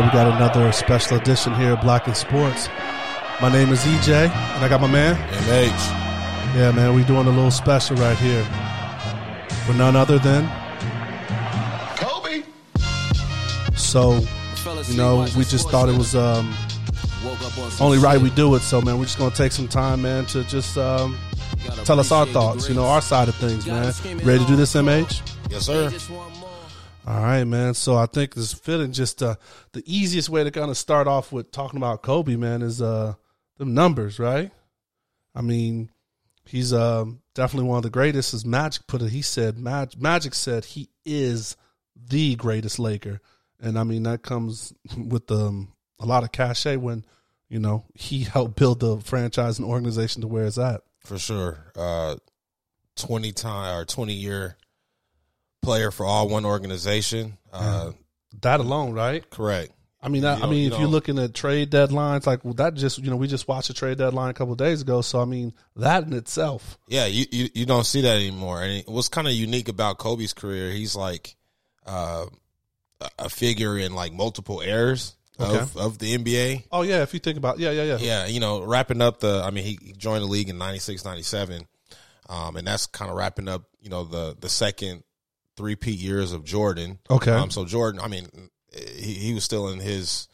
right, we got another special edition here, Black and Sports. My name is EJ, and I got my man. MH. Yeah, man, we doing a little special right here for none other than Kobe. So, you know, we just thought it was um, only right we do it. So, man, we're just gonna take some time, man, to just um, tell us our thoughts. You know, our side of things, man. Ready to do this, MH? Yes, sir. All right, man. So I think this fitting just uh, the easiest way to kind of start off with talking about Kobe, man, is uh the numbers, right? I mean, he's um definitely one of the greatest. As Magic put it, he said Mag- Magic said he is the greatest Laker, and I mean that comes with um, a lot of cachet when you know he helped build the franchise and organization to where it's at. For sure. Uh, 20 time or 20 year player for all one organization. Uh, That alone, right? correct. I mean, You I mean, you if you're don't- looking at trade deadlines, like well, that just you know, we just watched a trade deadline a couple of days ago. So I mean, that in itself, Yeah, you, you, you don't see that anymore. And what's kind of unique about Kobe's career, he's like uh, a- a figure in like multiple eras of, Okay. of the NBA. oh yeah, if you think about, yeah, yeah, yeah, Yeah, you know, wrapping up the, I mean, he he joined the league in 96, 97. Um, and that's kind of wrapping up, you know, the, the second three peat years of Jordan. Okay. Um, so Jordan, I mean, he, he was still in his,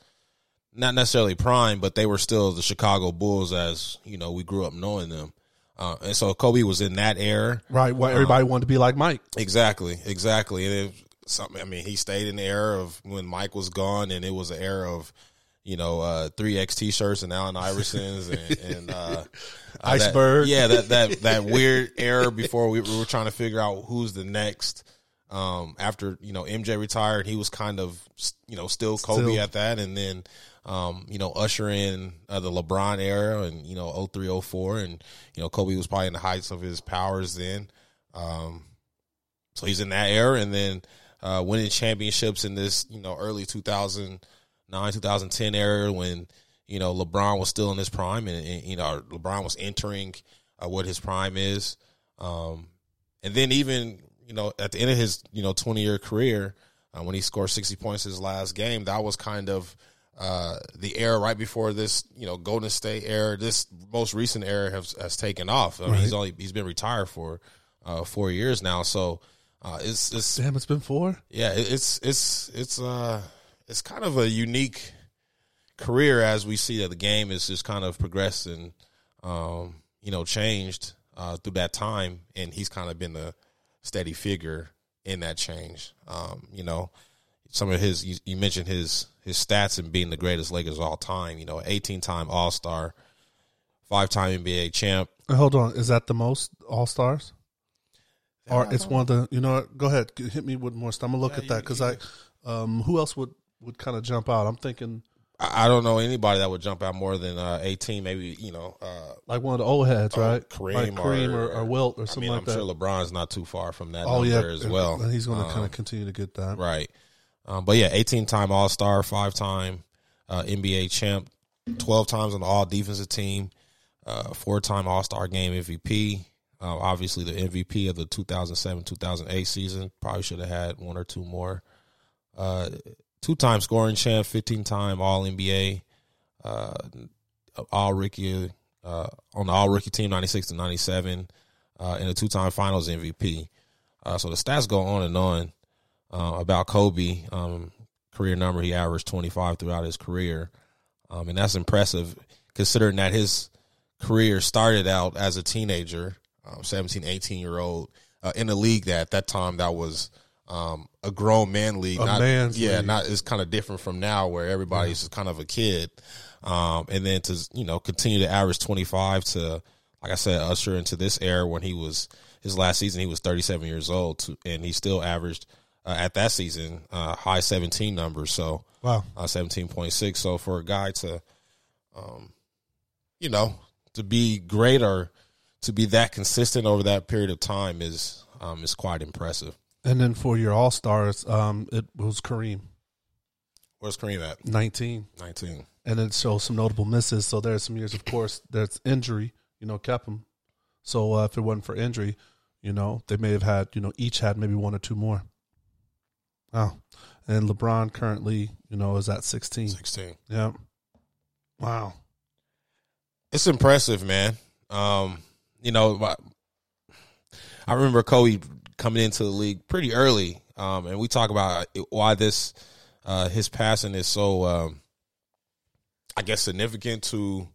not necessarily prime, but they were still the Chicago Bulls as, you know, we grew up knowing them. Uh, and so Kobe was in that era. right. Why everybody wanted to be like Mike? Exactly, exactly. And it, something. I mean, he stayed in the era of when Mike was gone, and it was an era of you know uh, three X T shirts and Allen Iversons and, and uh, uh, that- Iceberg. yeah, that that that weird era before we, we were trying to figure out who's the next. Um, after you know MJ retired, he was kind of you know still Kobe Still. at that, and then um, you know usher in uh, the LeBron era and you know 03, 04, and you know Kobe was probably in the heights of his powers then. Um, so he's in that era, and then uh, winning championships in this, you know, early 2009, 2010 era when you know LeBron was still in his prime, and, and, you know LeBron was entering uh, what his prime is, um, and then even you know at the end of his you know 20 year career uh, when he scored 60 points his last game, that was kind of uh, the era right before this, you know, Golden State era. This most recent era has, has taken off. I mean, he's only he's been retired for uh, four years now, so uh, it's it's Damn, it's been four. yeah, it's it's it's uh it's kind of a unique career as we see that the game is just kind of progressed and um you know changed uh through that time and he's kind of been the steady figure in that change. Um you know some of his you, you mentioned his his stats and being the greatest Lakers of all time, you know, 18 time All-Star, five-time NBA champ. Hold on, is that the most All Stars? Or it's one of the you know what? Go ahead, hit me with more stuff. I'm gonna look at that because I, um, who else would would kind of jump out? I'm thinking I, I don't know anybody that would jump out more than uh 18 maybe, you know, uh like one of the old heads, Oh, right? Kareem like Kareem or, or- or Wilt or I something mean, like I'm that. sure LeBron's not too far from that oh number yeah, as well. And he's going to Um, kind of continue to get that. right. Um, but yeah, 18 time All Star, five time uh, NBA champ, 12 times on the All Defensive Team, uh, four time All Star Game MVP. Uh, obviously, the MVP of the 2007 2008 season. Probably should have had one or two more. Two time scoring champ, 15 time All NBA, uh, All Rookie uh, on the All Rookie team, 96 to 97, uh, and a two time Finals MVP. Uh, so the stats go on and on uh, about Kobe. Um, career number, he averaged 25 throughout his career. Um, and that's impressive considering that his career started out as a teenager, um, 17, 18 year old, uh, in a league that at that time that was um, a grown man league. A not, man's yeah, league. not it's kind of different from now where everybody's just kind of a kid. Um, and then to you know continue to average 25 to like I said, usher into this era when he was his last season he was 37 years old to, and he still averaged uh, at that season uh, high 17 numbers. So Wow. uh, 17.6. So for a guy to, um, you know, to be great or to be that consistent over that period of time is um, is quite impressive. And then for your All Stars, um, it was Kareem, Where's Kareem at? 19. 19. and it shows some notable misses. So there's some years, of course, that's injury, you know, kept him. So uh, if it wasn't for injury, you know, they may have had, you know, each had maybe one or two more. Wow. and LeBron currently, you know, is at 16. 16. Yeah. Wow. It's impressive, man. Um, you know, I remember Kobe coming into the league pretty early, um, and we talk about why this uh, his passing is so, um, I guess, significant to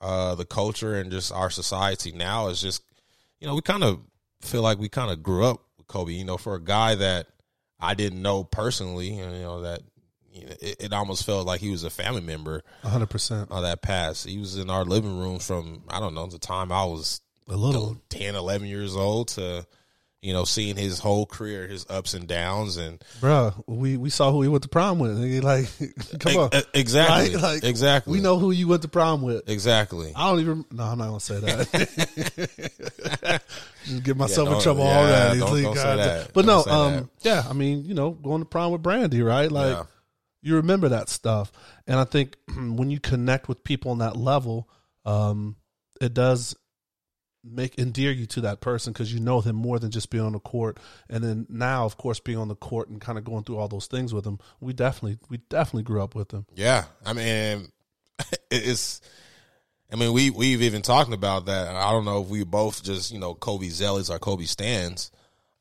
uh, the culture and just our society now. Is just, you know, we kind of feel like we kind of grew up with Kobe. You know, for a guy that I didn't know personally, you know, that you know, it, it almost felt like he was a family member 100%. on that pass. He was in our living room from I don't know the time I was A little. 10, 11 years old to you know seeing his whole career, his ups and downs, and Bruh, we, we saw who he went to prom with. Like, come on. Exactly, Right? Like, exactly, We know who you went to prom with. exactly. I don't even. No, I'm not gonna say that. Get myself in trouble yeah, already. don't- don't say that. But Don't no, um, that. yeah. I mean, you know, going to prom with Brandy, right? Like, Yeah. you remember that stuff, and I think when you connect with people on that level, um, it does make endear you to that person because you know them more than just being on the court. And then now, of course, being on the court and kind of going through all those things with him, we definitely, we definitely grew up with him. Yeah, I mean, it's. I mean, we we've even talked about that. I don't know if we both just you know Kobe zealots or Kobe stands.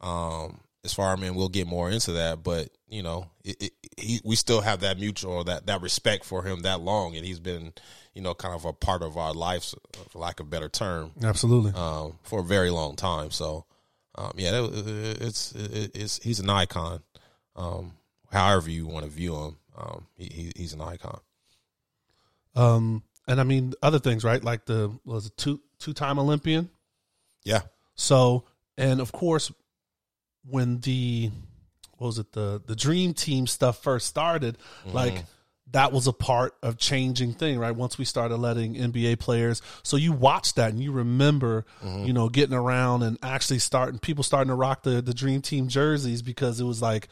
Um, as far as I mean, we'll get more into that, but you know, it, it, he, we still have that mutual that that respect for him that long, and he's been you know kind of a part of our lives, for lack of a better term, Absolutely. um, for a very long time. So, um, yeah, that, it's it's he's an icon. Um, however you want to view him, um, he, he he's an icon. Um, and I mean other things, right? Like the was a two two time Olympian. Yeah. So, and of course, when the what was it the the Dream Team stuff first started, mm-hmm. like that was a part of changing thing, right? Once we started letting NBA players, so you watch that and you remember, mm-hmm. you know, getting around and actually starting people starting to rock the the Dream Team jerseys because it was like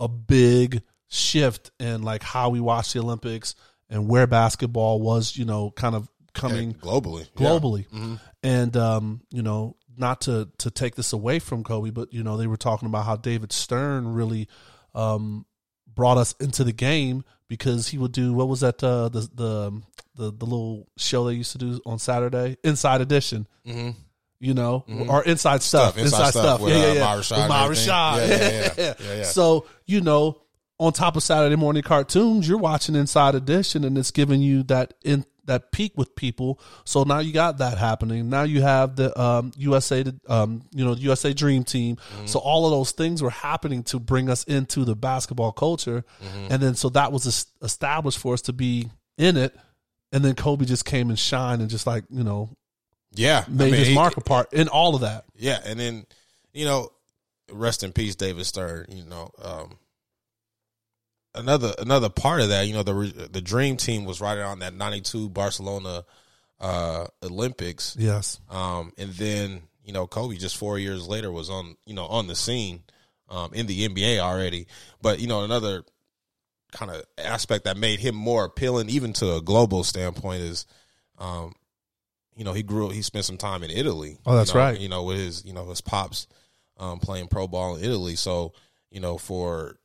a big shift in like how we watch the Olympics and where basketball was, you know, kind of coming globally. Yeah. globally. Mm-hmm. And um, you know, not to to take this away from Kobe, but you know, they were talking about how David Stern really um brought us into the game because he would do what was that uh the the the, the little show they used to do on Saturday, Inside Edition. Mm-hmm. You know, or inside stuff, Stuff, inside stuff with, yeah, uh, yeah, yeah. Myra Shah With and Myra everything. Shah. Yeah, yeah, yeah. Yeah, yeah. So you know, on top of Saturday morning cartoons, you're watching Inside Edition, and it's giving you that in that peak with people. So now you got that happening. Now you have the um, USA, um, you know, USA Dream Team. Mm-hmm. So all of those things were happening to bring us into the basketball culture, Mm-hmm. and then so that was es- established for us to be in it. And then Kobe just came and shined and just like you know Yeah. I made mean, his he- mark apart in all of that. Yeah, and then you know, rest in peace, David Stern. You know, um, another another part of that, you know, the the dream team was right around that '92 Barcelona uh, Olympics, Yes, um, and then you know, Kobe just four years later was on you know on the scene um, in the NBA already. But you know, another kind of aspect that made him more appealing, even to a global standpoint, is um, you know he grew he spent some time in Italy. Oh, that's you know, right. You know, with his you know his pops um, playing pro ball in Italy. So you know for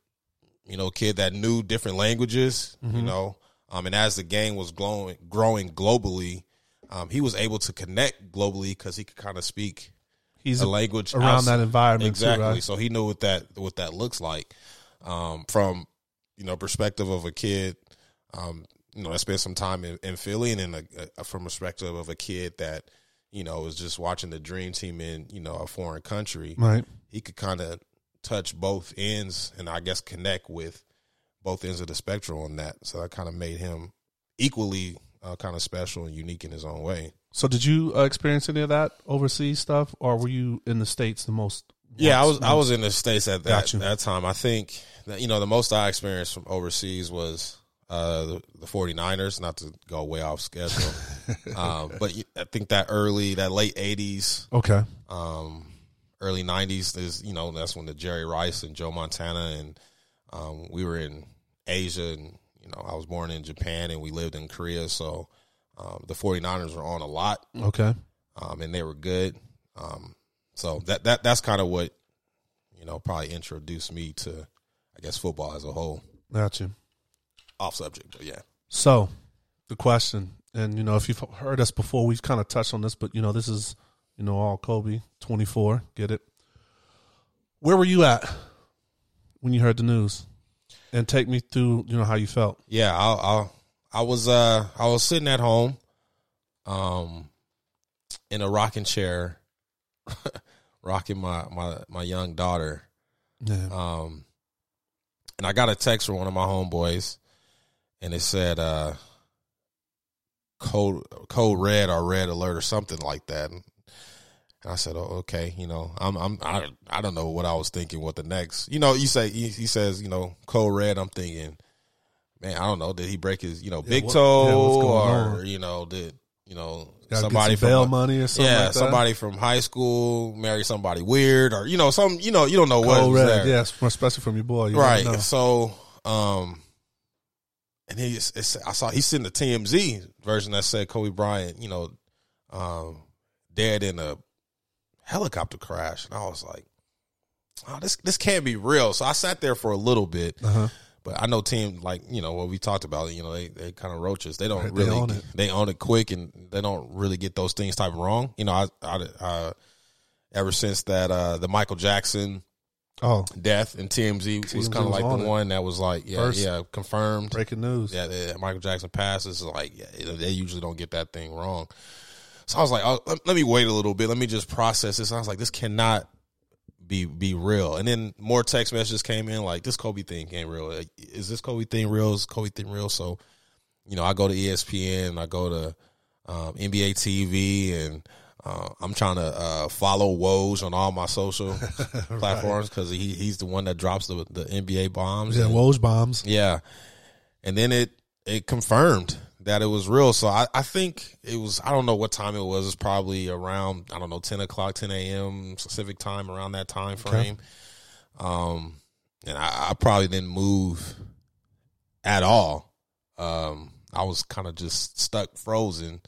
you know kid that knew different languages, Mm-hmm. you know, um, and as the game was growing growing globally. Um, he was able to connect globally because he could kind of speak he's a language around outs- that environment too, exactly. right? So he knew what that what that looks like um, from you know perspective of a kid. Um, you know, that spent some time in, in Philly, and then a, a, from perspective of a kid that you know was just watching the dream team in you know a foreign country. right. He could kind of touch both ends, and I guess connect with both ends of the spectrum on that. So that kind of made him equally uh, kind of special and unique in his own way. So did you uh, experience any of that overseas stuff, or were you in the states the most? Yeah, I was once- I was in the states at that that time. I think that, you know the most I experienced from overseas was uh, the, the 49ers. Not to go way off schedule, um, but I think that early that late '80s, Okay. um, early '90s is you know that's when the Jerry Rice and Joe Montana and um, we were in Asia and you know I was born in Japan and we lived in Korea, so um, the 49ers were on a lot Okay. um, and they were good. Um, so that that that's kind of what you know probably introduced me to, I guess football as a whole. Got you. Off subject, but yeah. So, the question, and you know, if you've heard us before, we've kind of touched on this, but you know, this is you know all Kobe twenty four. Get it? Where were you at when you heard the news? And take me through, you know, how you felt. Yeah, I, I I was uh I was sitting at home, um, in a rocking chair, rocking my my my young daughter, Yeah. um, and I got a text from one of my homeboys, and it said uh code code red or red alert or something like that. And I said, "Oh, okay." You know, I'm, I'm, I, I don't know what I was thinking. What the next? You know, you say he, he says, you know, code red. I'm thinking, man, I don't know. Did he break his, you know, big what- toe, yeah, or on? you know, did you know Gotta somebody some bail from money or something yeah, like that? somebody from high school marry somebody weird, or you know, some, you know, you don't know what was red. there. Yes, especially from your boy. You right. So, um, and he, it's, it's, I saw he sent the TMZ version that said Kobe Bryant, you know, um, dead in a helicopter crash, and I was like, oh, this this can't be real. So I sat there for a little bit. Uh-huh. But I know team like you know what we talked about. You know they they kind of roaches. They don't Right, they really own it. they own it quick and they don't really get those things type wrong. You know I I uh, ever since that uh the Michael Jackson Oh, death and TMZ, was kind of like on the it. one that was like yeah First. yeah confirmed. breaking news. Yeah, that Michael Jackson passes like yeah, they usually don't get that thing wrong. So I was like, oh, let, let me wait a little bit. Let me just process this. I was like, this cannot be be real. And then more text messages came in like, this Kobe thing ain't real. Like, Is this Kobe thing real? Is Kobe thing real? So, you know, I go to ESPN, I go to um, NBA TV, and uh, I'm trying to uh, follow Woj on all my social platforms because he he's the one that drops the the NBA bombs. Yeah, and- Woj bombs. yeah. And then it it confirmed that it was real. So I, I think it was I don't know what time it was. It's probably around I don't know, ten o'clock, ten AM Pacific time, around that time frame. Um and I, I probably didn't move at all. Um I was kind of just stuck frozen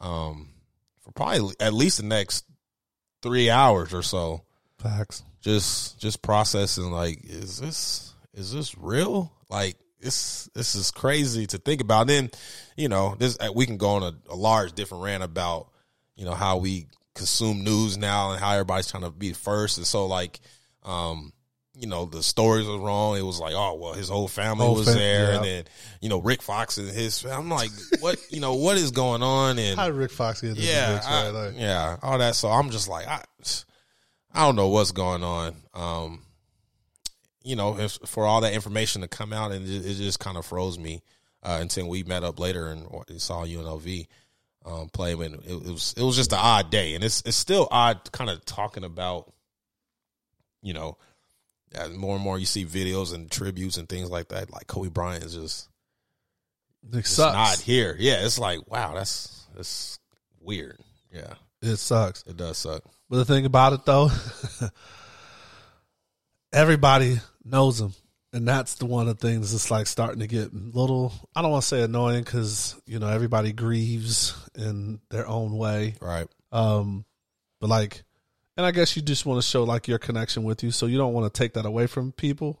um for probably at least the next three hours or so Facts. just just processing like is this is this real like this this is crazy to think about then you know this uh, we can go on a, a large different rant about you know how we consume news now and how everybody's trying to be first and so like um you know the stories are wrong it was like oh well his whole family Whole was fam- there and then you know rick fox and his i'm like what you know what is going on and How did Rick Fox get this yeah, I- right? Like, yeah, all that. So I'm just like, I, I don't know what's going on. Um, you know, if, for all that information to come out, and it, it just kind of froze me uh, until we met up later and saw UNLV um, play. And it, it was it was just an odd day, and it's it's still odd, kind of talking about, you know, as more and more you see videos and tributes and things like that. Like Kobe Bryant is just sucks. not here. Yeah, it's like wow, that's that's weird. Yeah, It sucks. it does suck. But the thing about it though, everybody knows him. And that's the one of the things that's like starting to get a little, I don't want to say annoying because, you know, everybody grieves in their own way. Right. Um, but like, and I guess you just want to show like your connection with you. So you don't want to take that away from people.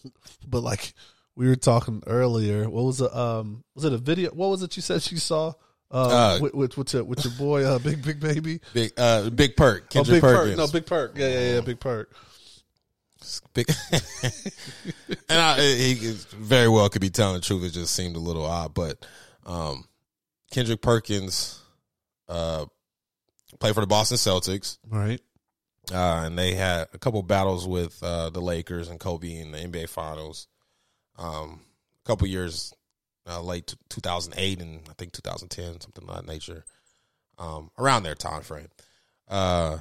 but like we were talking earlier, what was it? Um, was it a video? What was it you said you saw? Uh, Uh, with, with, with, your, with your boy, uh, Big, Big Baby? Big uh big perk. Oh, Kendrick Big Perk. No, Big Perk. Yeah, yeah, yeah, Big Perk. Big and I he very well could be telling the truth. It just seemed a little odd. But um Kendrick Perkins uh played for the Boston Celtics. Right. Uh, and they had a couple battles with uh, the Lakers and Kobe in the NBA Finals. Um, a couple years uh, late t- 2008 and I think 2010, something of that nature. Um, around their time frame. Uh,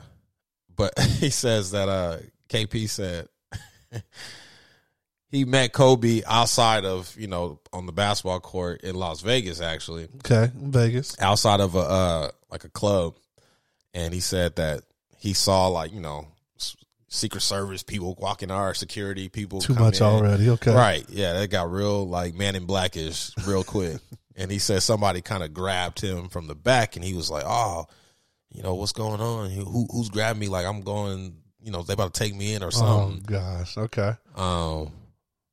but he says that uh, KP said he met Kobe outside of you know on the basketball court in Las Vegas actually Okay. Vegas. outside of a uh like a club and he said that he saw like you know secret service people walking our security people Too much in. already. Okay. right yeah that got real like man in blackish real quick and he said somebody kind of grabbed him from the back and he was like oh you know what's going on Who, who's grabbed me like i'm going you know they about to take me in or something. Oh gosh. Okay. um,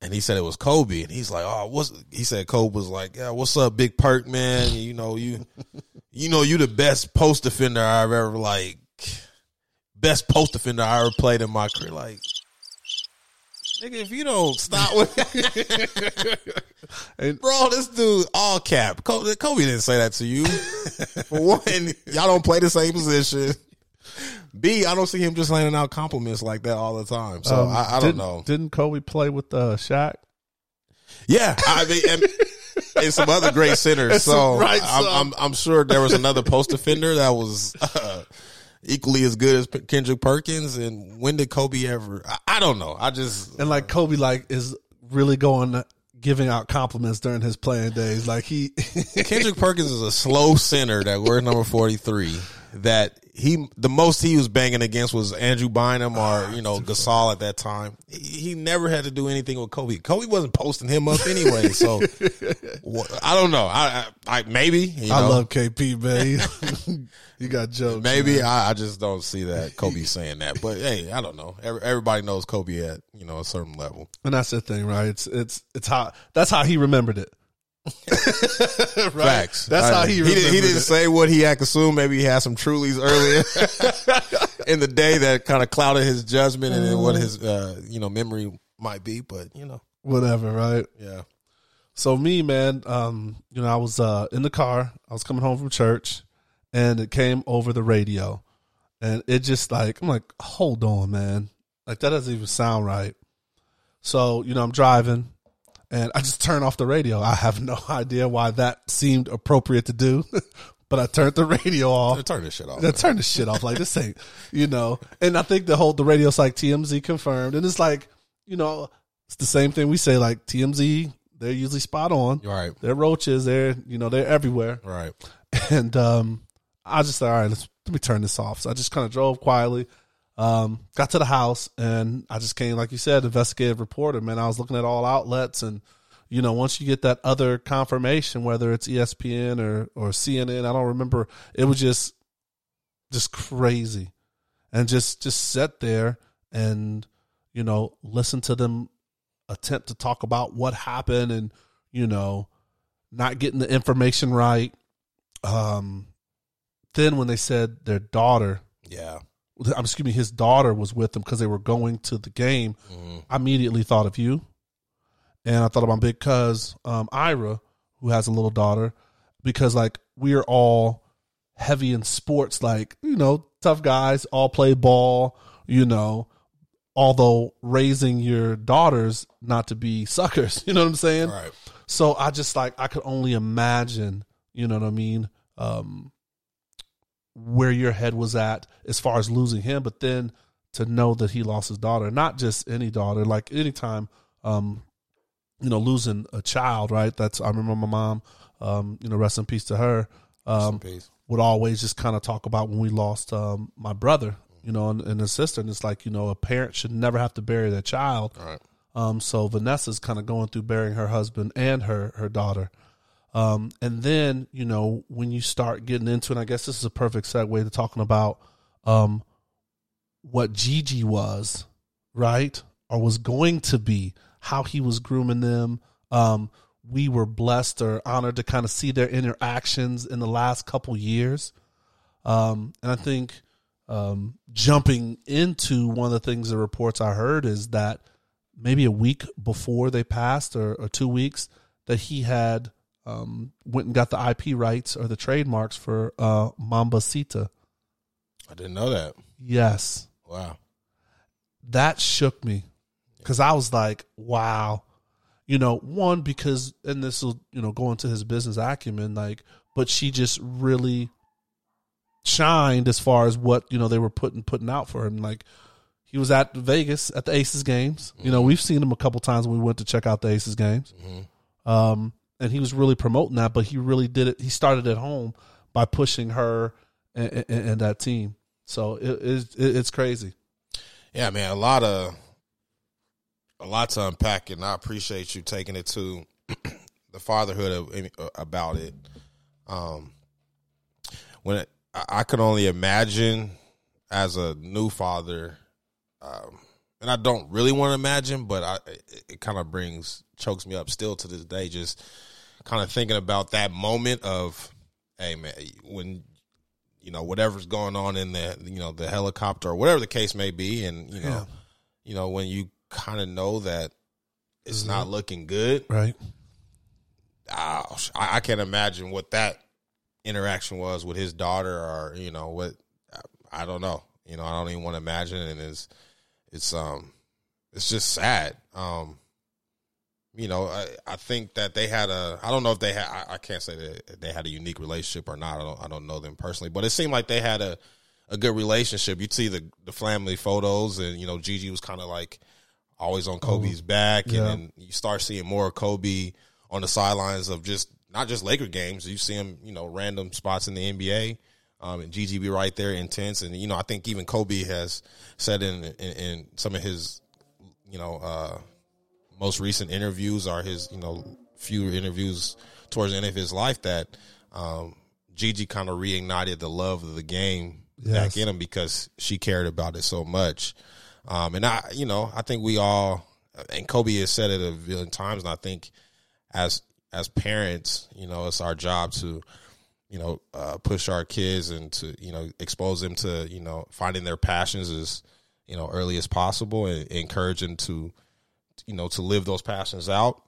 and he said it was Kobe, and he's like, "Oh, what's?" He said Kobe was like, "Yeah, what's up, Big Perk, man? You know you, you know you the best post defender I've ever like, best post defender I ever played in my career." Like, nigga, if you don't stop with, And- bro, this dude all cap. Kobe, Kobe didn't say that to you. For one, y'all don't play the same position. B, I don't see him just landing out compliments like that all the time. So Um, I, I don't know. Didn't Kobe play with uh, Shaq? Yeah, I mean, and, and some other great centers. So Right, I'm, I'm, I'm sure there was another post defender that was uh, equally as good as Kendrick Perkins. And when did Kobe ever? I, I don't know. I just And like Kobe, like is really going giving out compliments during his playing days. Like he, Kendrick Perkins is a slow center that wears number 43. That he the most he was banging against was Andrew Bynum or ah, you know Gasol at that time. He, he never had to do anything with Kobe. Kobe wasn't posting him up anyway. So I don't know. I, I, I maybe you I love KP, man. you got jokes. Maybe. I, I just don't see that Kobe saying that, but hey, I don't know. Every, everybody knows Kobe at you know a certain level. and that's the thing, right? It's it's it's how that's how he remembered it. right? Facts. That's I- how he he didn't, he didn't say what he had consumed. Maybe he had some Trulies earlier in the day that kind of clouded his judgment and what his uh, you know memory might be. But you know, Whatever, right? yeah, So me, man, um, you know, I was uh in the car. I was coming home from church, and it came over the radio, and it just like I'm like, hold on, man, like that doesn't even sound right. So you know, I'm driving, and I just turn off the radio. I have no idea why that seemed appropriate to do, but I turned the radio off. turn this shit off. I turn the shit off. Like this ain't, you know. And I think the whole the radio's like TMZ confirmed, and it's like, you know, it's the same thing we say. Like TMZ, they're usually spot on. Right, They're roaches. They're you know they're everywhere. right. And um, I just said, all right, let's let me turn this off. So I just kind of drove quietly. Um, got to the house and I just came, like you said, investigative reporter. Man, I was looking at all outlets, and you know, once you get that other confirmation, whether it's ESPN or or CNN, I don't remember. It was just just crazy, and just just sit there and you know listen to them attempt to talk about what happened and you know not getting the information right. Um, then when they said their daughter, Yeah, I'm excuse me, his daughter was with them because they were going to the game. I immediately thought of you, and I thought of my big cuz um, Ira, who has a little daughter, because like we are all heavy in sports, like you know, tough guys, all play ball, you know. Although raising your daughters not to be suckers, you know what I'm saying? right. So I just like I could only imagine, you know what I mean, um, where your head was at as far as losing him, but then to know that he lost his daughter, not just any daughter, like anytime, um, you know, losing a child, right? That's I remember my mom, um, you know, rest in peace to her. Um, would always just kind of talk about when we lost um, my brother, you know, and, and his sister, and it's like you know, a parent should never have to bury their child. Right. Um, so Vanessa's kind of going through burying her husband and her her daughter. Um, and then you know when you start getting into, it, and I guess this is a perfect segue to talking about um, what Gigi was, right, or was going to be, how he was grooming them. Um, we were blessed or honored to kind of see their interactions in the last couple years. Um, and I think um, jumping into one of the things, the reports I heard is that maybe a week before they passed or, or two weeks that he had um, went and got the IP rights or the trademarks for uh, Mambacita. I didn't know that. Yes, Wow. that shook me because I was like, wow, you know, one because and this will you know go into his business acumen, like, but she just really shined as far as what you know they were putting putting out for him, like. He was at Vegas at the Aces games. You know, we've seen him a couple times when we went to check out the Aces games. Um, and he was really promoting that, but he really did it. He started at home by pushing her and, and, and that team. So it, it, it's crazy. Yeah, man, a lot of a lot to unpack, and I appreciate you taking it to the fatherhood of, about it. Um, when it, I, I could only imagine as a new father, um, and I don't really want to imagine, but I it, it kind of brings chokes me up still to this day. Just kind of thinking about that moment of, hey man, when you know whatever's going on in the you know the helicopter or whatever the case may be, and you know, Yeah. you know when you kind of know that it's Mhm. not looking good. Right. ah, I, I can't imagine what that interaction was with his daughter, or you know what. I don't know. You know, I don't even want to imagine, and it's it's um it's just sad. Um, you know, I, I think that they had a. I don't know if they had. I, I can't say that they had a unique relationship or not. I don't. I don't know them personally, but it seemed like they had a a good relationship. You'd see the the family photos, and you know, Gigi was kind of like always on Kobe's back, yeah. and then you start seeing more of Kobe on the sidelines of just not just Laker games. You see him, you know, random spots in the NBA. Um, and Gigi be right there, intense, and you know, I think even Kobe has said in in, in some of his, you know, uh, most recent interviews or his, you know, few interviews towards the end of his life that um, Gigi kind of reignited the love of the game Yes. back in him because she cared about it so much. Um, and I, you know, I think we all, and Kobe has said it a billion times, and I think as as parents, you know, it's our job to, you know, uh, push our kids and to, you know, expose them to, you know, finding their passions as, you know, early as possible and encourage them to, you know, to live those passions out.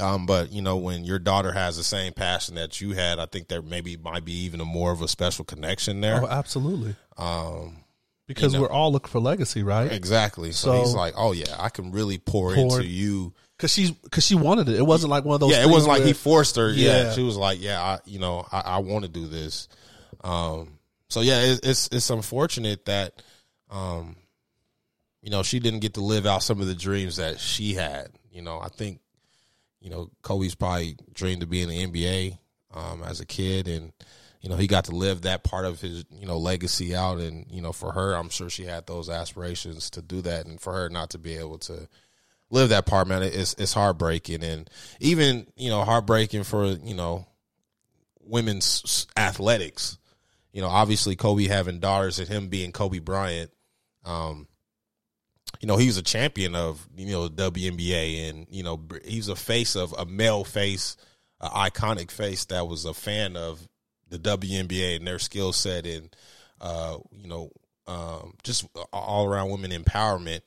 Um, but you know, when your daughter has the same passion that you had, I think there maybe might be even a more of a special connection there. Oh, absolutely. Um, Because You know. we're all looking for legacy, right? exactly. So, So- he's like, "Oh yeah, I can really pour, Pour- into you." Because she's because she wanted it. It wasn't like one of those. yeah, it wasn't like where- he forced her. Yeah. Yeah. she was like, "Yeah, I, you know, I, I want to do this." Um, so yeah, it's, it's it's unfortunate that, um, you know, she didn't get to live out some of the dreams that she had. You know, I think, you know, Kobe's probably dreamed to be in the NBA um, as a kid, and you know, he got to live that part of his you know legacy out. And you know, for her, I'm sure she had those aspirations to do that, and for her not to be able to live that part, man, it's it's heartbreaking, and even you know heartbreaking for you know women's athletics. You know, obviously Kobe having daughters and him being Kobe Bryant. Um, you know, he was a champion of you know WNBA, and you know he's a face of a male face, iconic face that was a fan of the WNBA and their skill set and uh, you know um, just all around women empowerment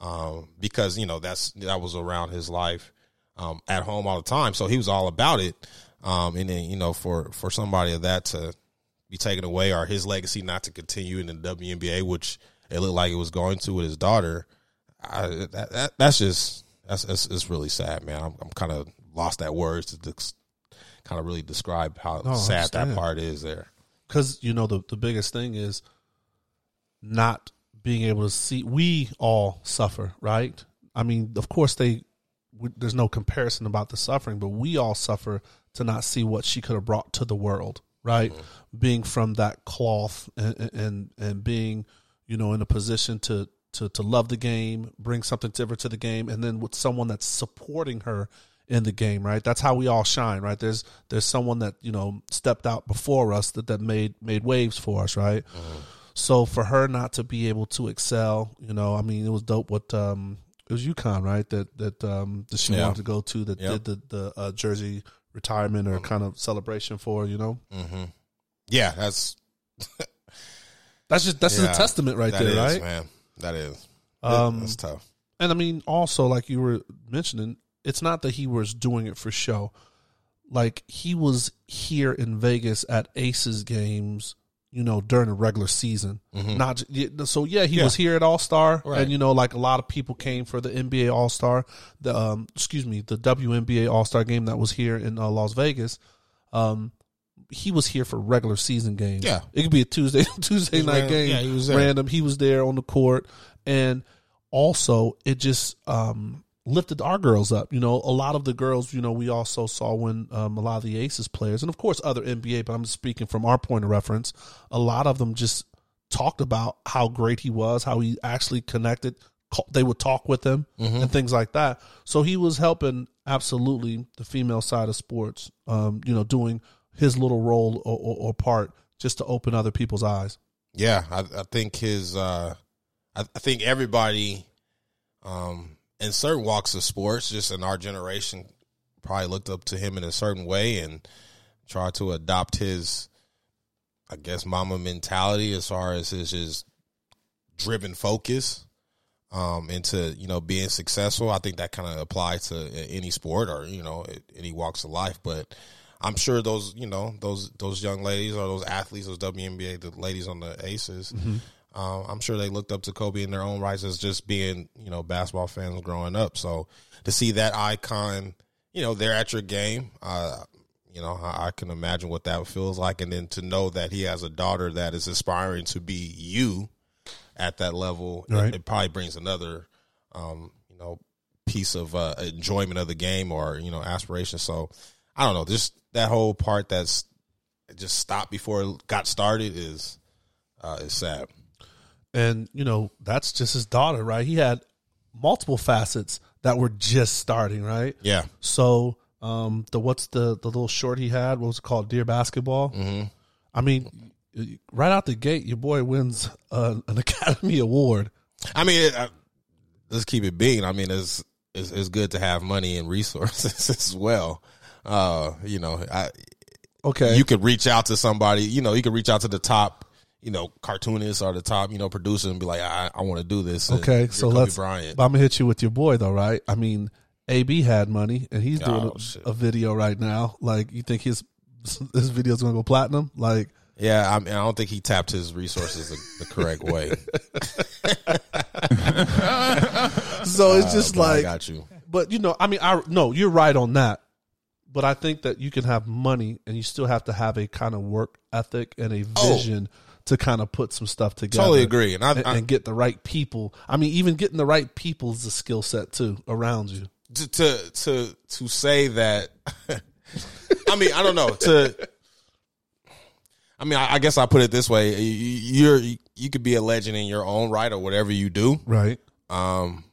um, because you know that's that was around his life um, at home all the time. So he was all about it. Um, and then you know for for somebody of that to be taken away or his legacy not to continue in the WNBA, which it looked like it was going to with his daughter, I, that, that that's just that's it's, it's really sad, man. I'm, I'm kind of lost at words to dis, kind of really describe how No, sad that part is there. because you know the the biggest thing is not being able to see. We all suffer, right? I mean, of course, they we, there's no comparison about the suffering, but we all suffer to not see what she could have brought to the world, right? Mm-hmm. Being from that cloth and, and and being, you know, in a position to to to love the game, bring something different to the game, and then with someone that's supporting her in the game, right? That's how we all shine, right? There's there's someone that you know stepped out before us that that made made waves for us, right? So for her not to be able to excel, you know, I mean, it was dope. What um, it was UConn, right? That that um, that she Yeah. wanted to go to that Yep. did the the uh, jersey retirement or kind of celebration for, you know. hmm Yeah, that's That's just that's just a testament right there, is, right? man. That is. Um, that's tough. And I mean, also like you were mentioning, it's not that he was doing it for show. Like he was here in Vegas at Aces games, you know, during the regular season. Not j- yeah, so. Yeah, he Mm-hmm. Yeah. was here at All Star, Right. and you know, like a lot of people came for the NBA All Star, the um, excuse me, the WNBA All Star game that was here in uh, Las Vegas. Um, he was here for regular season games. Yeah. it could be a Tuesday Tuesday night random. game. Yeah, he was there. random. He was there on the court, and also it just um, lifted our girls up. You know, a lot of the girls, you know, we also saw when um, a lot of the Aces players, and of course other NBA, but I'm speaking from our point of reference. A lot of them just talked about how great he was, how he actually connected. They would talk with him and things like that. So he was helping absolutely the female side of sports. Um, you know, doing his little role or, or, or part just to open other people's eyes. Yeah, I, I think his. Uh, I, I think everybody um, in certain walks of sports, just in our generation, probably looked up to him in a certain way and tried to adopt his, I guess, Mamba mentality as far as his, his driven focus um, into you know being successful. I think that kind of applies to any sport or you know any walks of life. But I'm sure those you know those those young ladies or those athletes, those WNBA, the ladies on the Aces. Uh, I'm sure they looked up to Kobe in their own rights as just being, you know, basketball fans growing up. So to see that icon, you know, there at your game, uh, you know, I, I can imagine what that feels like. And then to know that he has a daughter that is aspiring to be you at that level, it- it, probably brings another, um, you know, piece of uh, enjoyment of the game or, you know, aspiration. So I don't know, just that whole part that's just stopped before it got started is, uh, is sad. and you know that's just his daughter, right? He had multiple facets that were just starting, right? Yeah. So, um, the what's the the little short he had? What was it called? Dear Basketball. Mm-hmm. I mean, right out the gate, your boy wins uh, an Academy Award. I mean, it, I, let's keep it being. I mean, it's, it's it's good to have money and resources as well. Uh, you know, I Okay, you could reach out to somebody. You know, you could reach out to the top, you know, cartoonists or the top, you know, producer and be like, I, I want to do this. And okay. So Kobe let's. Bryant. But I'm gonna hit you with your boy though, right? I mean, AB had money, and he's doing Oh, a, a video right now. Like, you think his this video's gonna go platinum? Like, Yeah, I, mean, I don't think he tapped his resources the, the correct way. so it's just But I like got you. but you know, I mean, I no, you're right on that. But I think that you can have money, and you still have to have a kind of work ethic and a Oh. vision to kind of put some stuff together. Totally agree. And I, and, I and get the right people. I mean, even getting the right people is a skill set too around you. to to to to say that I mean I don't know to I mean I, I guess I put it this way you, you're you could be a legend in your own right or whatever you do Right. um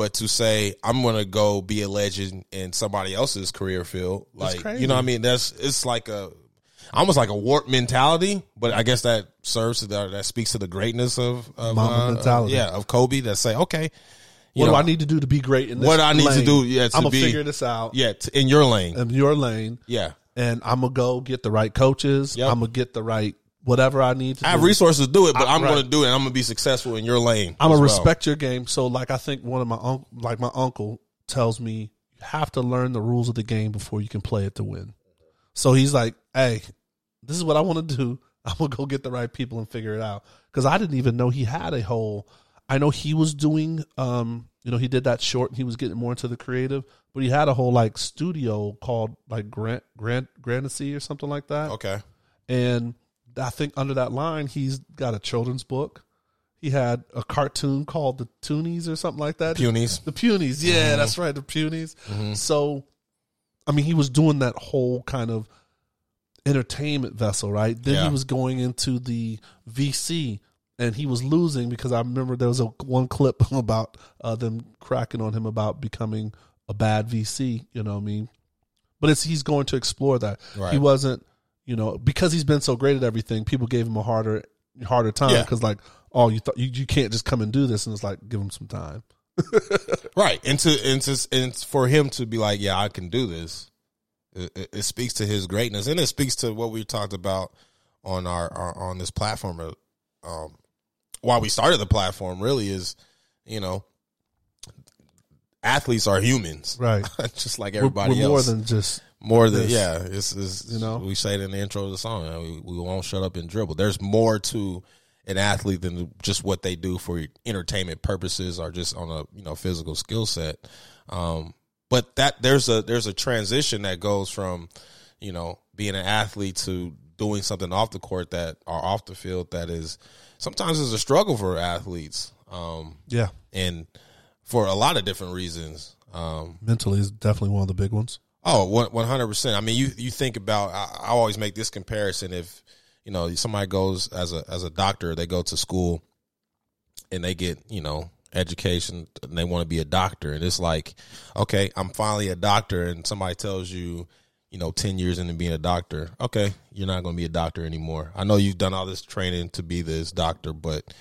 but to say I'm gonna go be a legend in somebody else's career field like crazy. you know what I mean that's it's like a almost like a warped mentality but I guess that serves to the, that speaks to the greatness of, of uh, mentality. yeah of Kobe that say okay What know, do I need to do to be great in this? What I need to do, yeah, to I'm gonna be- figure this out. yeah t- in your lane in your lane, yeah and I'm gonna go get the right coaches. Yep. I'm gonna get the right whatever I need to. I have do. resources to do it, but I- I'm right. going to do it. and I'm going to be successful in your lane. I'm gonna well. respect your game. So, like, I think one of my uncle, like my uncle, tells me you have to learn the rules of the game before you can play it to win. So he's like, "Hey, this is what I want to do. I'm gonna go get the right people and figure it out." Because I didn't even know he had a whole. I know he was doing, um, you know, he did that short. and He was getting more into the creative, but he had a whole like studio called like Grant Grant Grandacy or something like that. Okay. And I think under that line, he's got a children's book. He had a cartoon called the Toonies or something like that. Punies. The Punies. Yeah, that's right. The Punies. So, I mean, he was doing that whole kind of entertainment vessel, right? Then Yeah. he was going into the VC and he was losing because I remember there was a one clip about uh, them cracking on him about becoming a bad VC, you know what I mean? But it's he's going to explore that. Right. He wasn't, you know, because he's been so great at everything, people gave him a harder harder time Yeah. because like, oh, you thought you, you can't just come and do this and it's like give him some time. Right. And to, and to, and for him to be like, yeah, I can do this. It, it, speaks to his greatness and it speaks to what we talked about on our, our on this platform. uh, Um, why we started the platform really is, you know, athletes are humans, Right. Just like We're, everybody we're more else. than just More than this. yeah, it's, it's You know? we say it in the intro of the song. uh, We, we won't shut up and dribble. There's more to an athlete than just what they do for entertainment purposes or just on a you know physical skill set. Um, but that there's a there's a transition that goes from you know being an athlete to doing something off the court that or off the field that is sometimes is a struggle for athletes. Um, yeah. and for a lot of different reasons. Um, Mentally is definitely one of the big ones. Oh, one hundred percent. I mean, you you think about. I, I always make this comparison. If you know somebody goes as a as a doctor, they go to school, and they get you know education, and they want to be a doctor, and it's like, okay, I'm finally a doctor, and somebody tells you, you know, ten years into being a doctor, okay, you're not going to be a doctor anymore. I know you've done all this training to be this doctor, but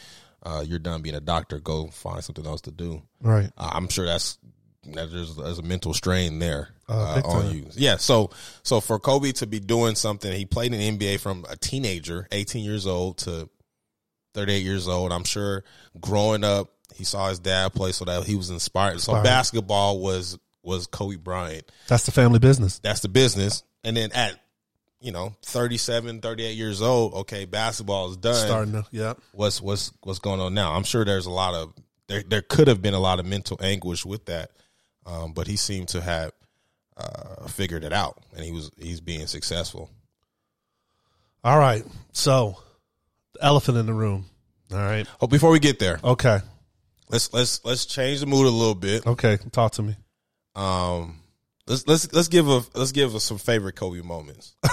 uh, you're done being a doctor, go find something else to do. Right. Uh, I'm sure that's that there's, there's a mental strain there Uh, uh, on you. Yeah. So so for Kobe to be doing something, he played in the NBA from a teenager, 18 years old to 38 years old. I'm sure growing up, he saw his dad play, so that he was inspired. So basketball was was Kobe Bryant. That's the family business. That's the business. And then at you know 37, 38 years old, okay, basketball is done Starting to, yeah. what's what's what's going on now. I'm sure there's a lot of there there could have been a lot of mental anguish with that, um, but he seemed to have uh, figured it out, and he was he's being successful. All right. So, the elephant in the room. All right. Oh, before we get there, Okay. let's let's let's change the mood a little bit. Okay. Talk to me. Um, let's let's let's give a let's give us some favorite Kobe moments.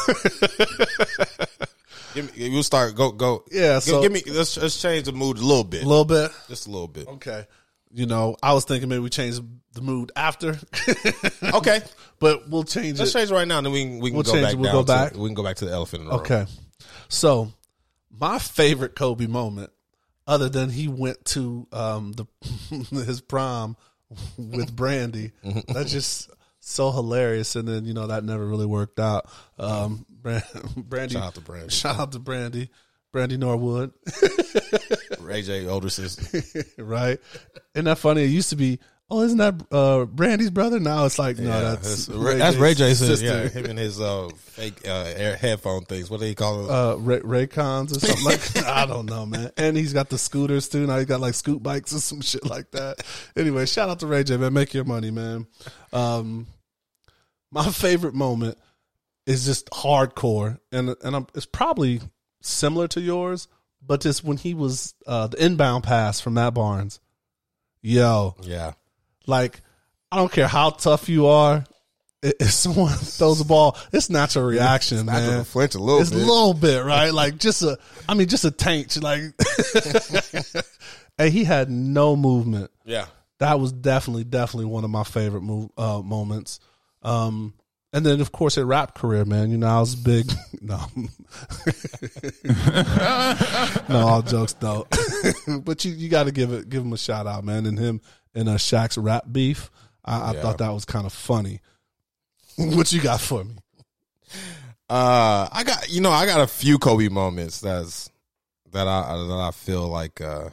give me, we'll start go go. Yeah, Give- so- give me let's let's change the mood a little bit, A little bit. just a little bit. Okay. You know, I was thinking maybe we change the mood after, Okay, but we'll change let's it. change right now, and then we can we can We'll go back it. We'll go back. To, we can go back to the elephant in the room. Okay. So, my favorite Kobe moment, other than he went to um, the his prom with Brandy, that's just so hilarious. And then you know that never really worked out. Um, Bran- Brandy, Shout out to Brandy. shout out to Brandy, Brandy Norwood, Ray J, older sister. right? Isn't that funny? It used to be. Oh, isn't that uh, Brandy's brother? Now it's like no, Yeah, that's that's, that's Ray J. Says, sister. yeah, him and his uh, fake uh, air, headphone things. What do they call them? uh Ray, Raycons or something like that. I don't know, man. And he's got the scooters too. Now he's got like scoot bikes or some shit like that. Anyway, shout out to Ray J, man. Make your money, man. Um my favorite moment is just hardcore and and I'm, it's probably similar to yours, but just when he was uh the inbound pass from Matt Barnes. Yo, yeah, like I don't care how tough you are. If someone throws a ball, it's natural reaction, I man flinch a little it's bit. a little bit, right? Like just a, I mean, just a taint. Like, and he had no movement. yeah, That was definitely, definitely one of my favorite move, uh, moments. Um, and then of course, a rap career, man. You know, I was big. No, no, all jokes though. but you, you got to give it, give him a shout out, man. And him and uh, Shaq's rap beef. I, I Yeah. thought that was kind of funny. what you got for me? Uh, I got you know I got a few Kobe moments that's that I that I feel like uh,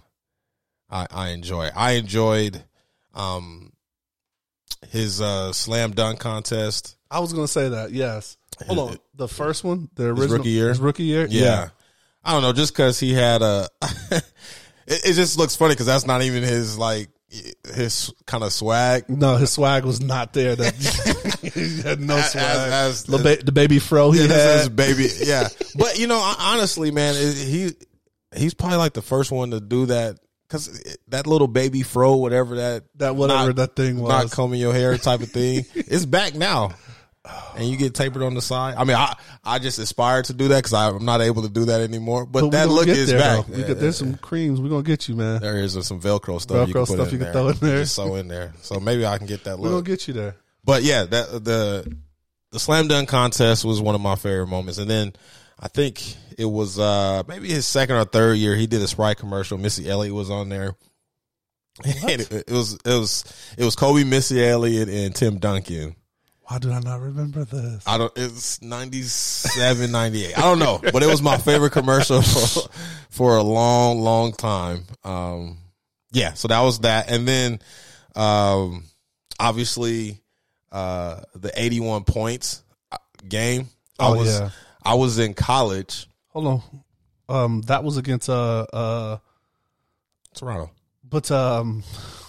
I I enjoy. I enjoyed um his uh slam dunk contest. I was gonna say that. Yes. Hold on. The first one, the original rookie year? his rookie year. Yeah, I don't know, just because he had a, it, it just looks funny because that's not even his like his kind of swag. No, his swag was not there. That he had no swag. as- the, ba- the baby fro he Yeah, had. baby. Yeah, but you know, honestly, man, it- he he's probably like the first one to do that because that little baby fro, whatever that That whatever not- that thing was. not combing your hair type of thing, it's back now. And you get tapered on the side. I mean, I I just aspire to do that because I'm not able to do that anymore. But, But that look get is there, back. We got, there's some creams. We're gonna get you, man. There is some Velcro stuff you Velcro can put stuff in you can there. throw in there. Just so in there. So maybe I can get that Look. We're gonna get you there. But yeah, that the the slam dunk contest was one of my favorite moments. And then I think it was uh maybe his second or third year. He did a Sprite commercial. Missy Elliott was on there. And it, it was it was it was Kobe, Missy Elliott, and Tim Duncan. Do I not remember this? I don't. It's 97, 98. I don't know, but it was my favorite commercial for, for a long, long time. Um, yeah, so that was that, and then um, obviously uh, the eighty-one points uh, game. I Oh, was yeah. I was in college, Hold on. Um, that was against uh uh, Toronto. but um,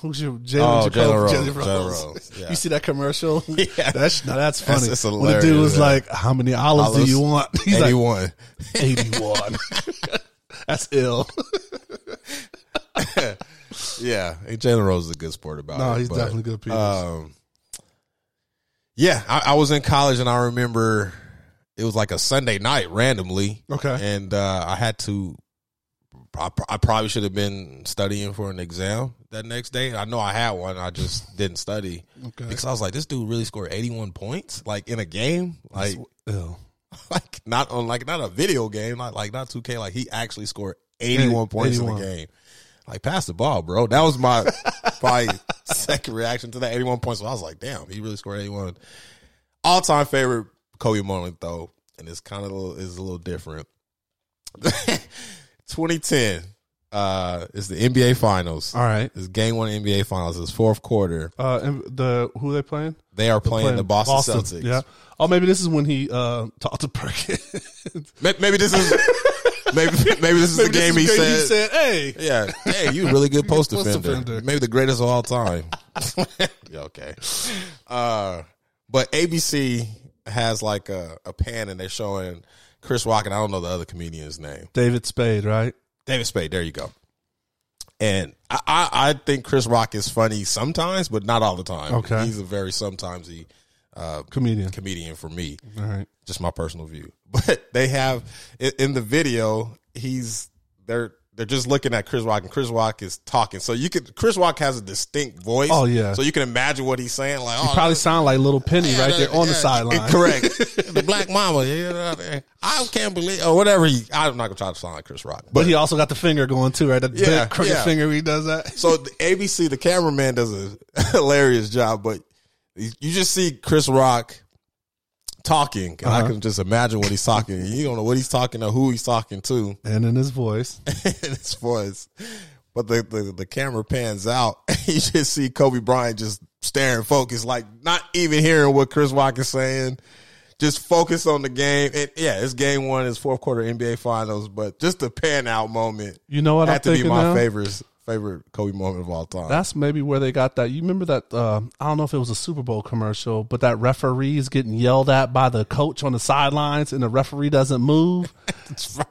who's your Oh, Jalen Jalen Jacob? Rose. Jalen Rose. Yeah. You see that commercial? Yeah. That's now that's funny. that's when the dude was hilarious, like, "How many olives, do you want?" He's like, Eighty-one. 81. That's ill. Yeah, and Jalen Rose is a good sport about No, it. No, he's but, definitely good. Um, yeah, I, I was in college and I remember it was like a Sunday night randomly. Okay. and uh, I had to. I, I probably should have been studying for an exam that next day. I know I had one. I just didn't study Okay. because I was like, this dude really scored eighty one points like in a game, like like not on like not a video game, not like not two K. Like he actually scored eighty one points in 81. the game. Like, pass the ball, bro. That was my probably second reaction to that 81 points. So I was like, damn, he really scored 81. All time favorite Kobe moment though, and it's kind of is a little different. 2010 uh, is the NBA Finals. All right. It's game one NBA Finals. It's fourth quarter. Uh, and the who they playing? They are playing, the Boston, Celtics. Yeah. Oh, maybe this is when he uh, talked to Perkins. May- Maybe this is maybe maybe this is the game he Maybe said. "Hey, Yeah. Hey, you a really good post defender. Maybe the greatest of all time. yeah, okay. Uh, but ABC has like a, a pan and they're showing Chris Rock and I don't know the other comedian's name. David Spade, right? David Spade. There you go. And I, I, I think Chris Rock is funny sometimes, but not all the time. Okay. He's a very sometimesy uh, Comedian. comedian for me All right. just my personal view. But they have in- in the video, he's they're they're just looking at Chris Rock and Chris Rock is talking. So you could Chris Rock has a distinct voice. Oh, yeah. So you can imagine what he's saying. Like oh, Probably sound like Little Penny yeah, right there on the sideline. Correct. the black mama. Know, I can't believe or whatever. He, I'm not gonna try to sound like Chris Rock, But he also got the finger going too, right? That Yeah, crooked yeah. finger. He does that. So the ABC, the cameraman does a hilarious job, but you just see Chris Rock talking, and I Uh-huh. can just imagine what he's talking. You don't know what he's talking or who he's talking to And in his voice, in his voice. But the, the the camera pans out, you just see Kobe Bryant just staring focused, like not even hearing what Chris Rock is saying. Just focus on the game. And yeah, it's game one, it's fourth quarter NBA finals, but just the pan out moment you know what I'm to be my now? favorite favorite Kobe moment of all time. That's maybe where they got that. You remember that? Uh, I don't know if it was a Super Bowl commercial, but that referee is getting yelled at by the coach on the sidelines, and the referee doesn't move.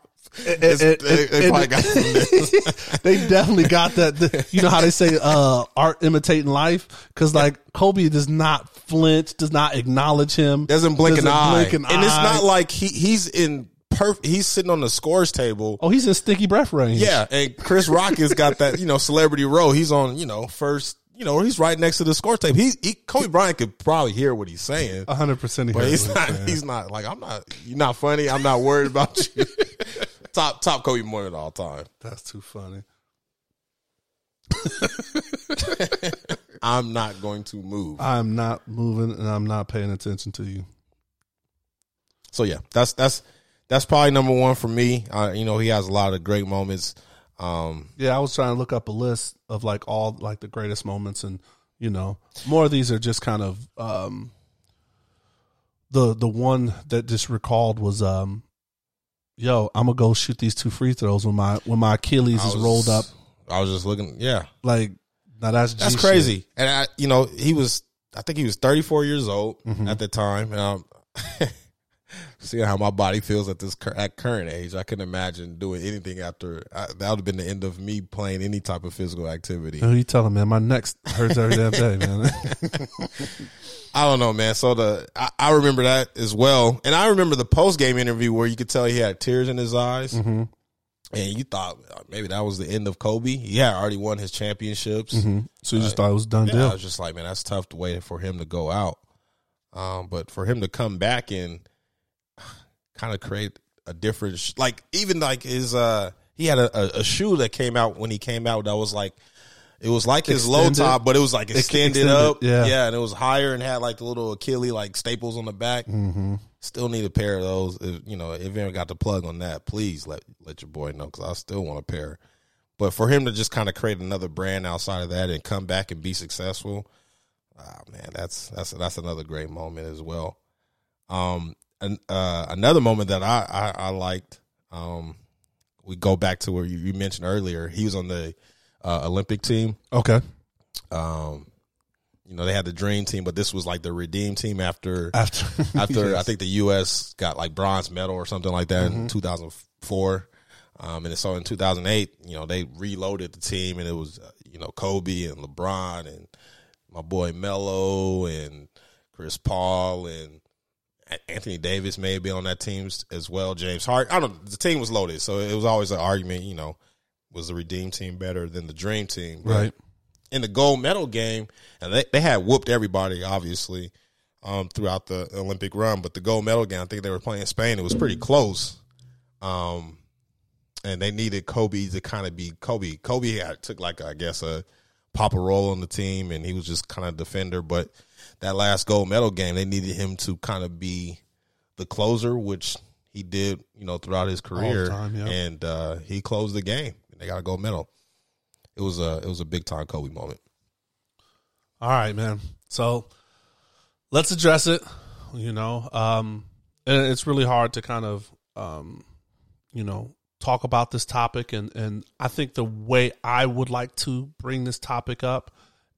It's- it- they, it- they it- got they definitely got that. you know how they say uh, art imitating life? Because like Kobe does not flinch, does not acknowledge him, doesn't blink an doesn't eye, blink an and it's not like he he's in perf. He's sitting on the scores table. Oh, he's in sticky breath range. Yeah, and Chris Rock has got that you know celebrity row. He's on you know first. You know he's right next to the score tape. He, he Kobe Bryant could probably hear what he's saying, hundred percent. but he's not. He's not like I'm not. You're not funny. I'm not worried about you. top top Kobe moment of all time. That's too funny. I'm not going to move. I'm not moving, and I'm not paying attention to you. So yeah, that's that's that's probably number one for me. Uh, you know, he has a lot of great moments. Um, Yeah, I was trying to look up a list of like all like the greatest moments, and you know, more of these are just kind of um, the the one that just recalled was um, yo, I'm gonna go shoot these two free throws when my when my Achilles I is rolled up. I was just looking. Yeah, Like now that's that's G crazy. shit. And I, you know, he was. I think he was 34 years old Mm-hmm. at the time. And seeing how my body feels at this cur- at current age, I couldn't imagine doing anything after. I, that would have been the end of me playing any type of physical activity. Who you telling, man? My neck hurts every damn day, man. I don't know, man. So the I, I remember that as well, and I remember the post game interview where you could tell he had tears in his eyes, Mm-hmm. and you thought uh, maybe that was the end of Kobe. He had already won his championships. so you just thought it was done Yeah, I was just like, man, that's tough to wait for him to go out. Um, but for him to come back and kind of create a different, sh- like even like his, uh, he had a, a, a shoe that came out when he came out that was like, it was like his low top, but it was like extended, extended, up, yeah. yeah, and it was higher and had like the little Achilles like staples on the back. Mm-hmm. Still need a pair of those. If, you know, if you ever got the plug on that, please let let your boy know because I still want a pair. But for him to just kind of create another brand outside of that and come back and be successful, ah, man, that's that's that's another great moment as well. Um, uh, another moment that I I, I liked, um, we go back to where you, you mentioned earlier. He was on the uh, Olympic team. Okay, Um, you know, they had the dream team, but this was like the redeem team after after after Yes. I think the U.S. got like bronze medal or something like that in 2004. Um, and so in 2008, you know, they reloaded the team and it was, uh, you know, Kobe and LeBron and my boy Melo and Chris Paul and Anthony Davis may be on that team as well. James Hart. I don't know. The team was loaded. So it was always an argument, you know, was the redeem team better than the dream team? But right. in the gold medal game, and they, they had whooped everybody, obviously, um, throughout the Olympic run. But the gold medal game, I think they were playing Spain. It was pretty close. Um, and they needed Kobe to kind of be Kobe. Kobe had, took like I guess a pop a role on the team, and he was just kind of defender. But that last gold medal game, they needed him to kind of be the closer, which he did, you know, throughout his career, time, yeah. and uh, he closed the game. And they got a gold medal. It was a it was a big time Kobe moment. All right, man. So let's address it. You know, um, and it's really hard to kind of, um, you know, talk about this topic, and and I think the way I would like to bring this topic up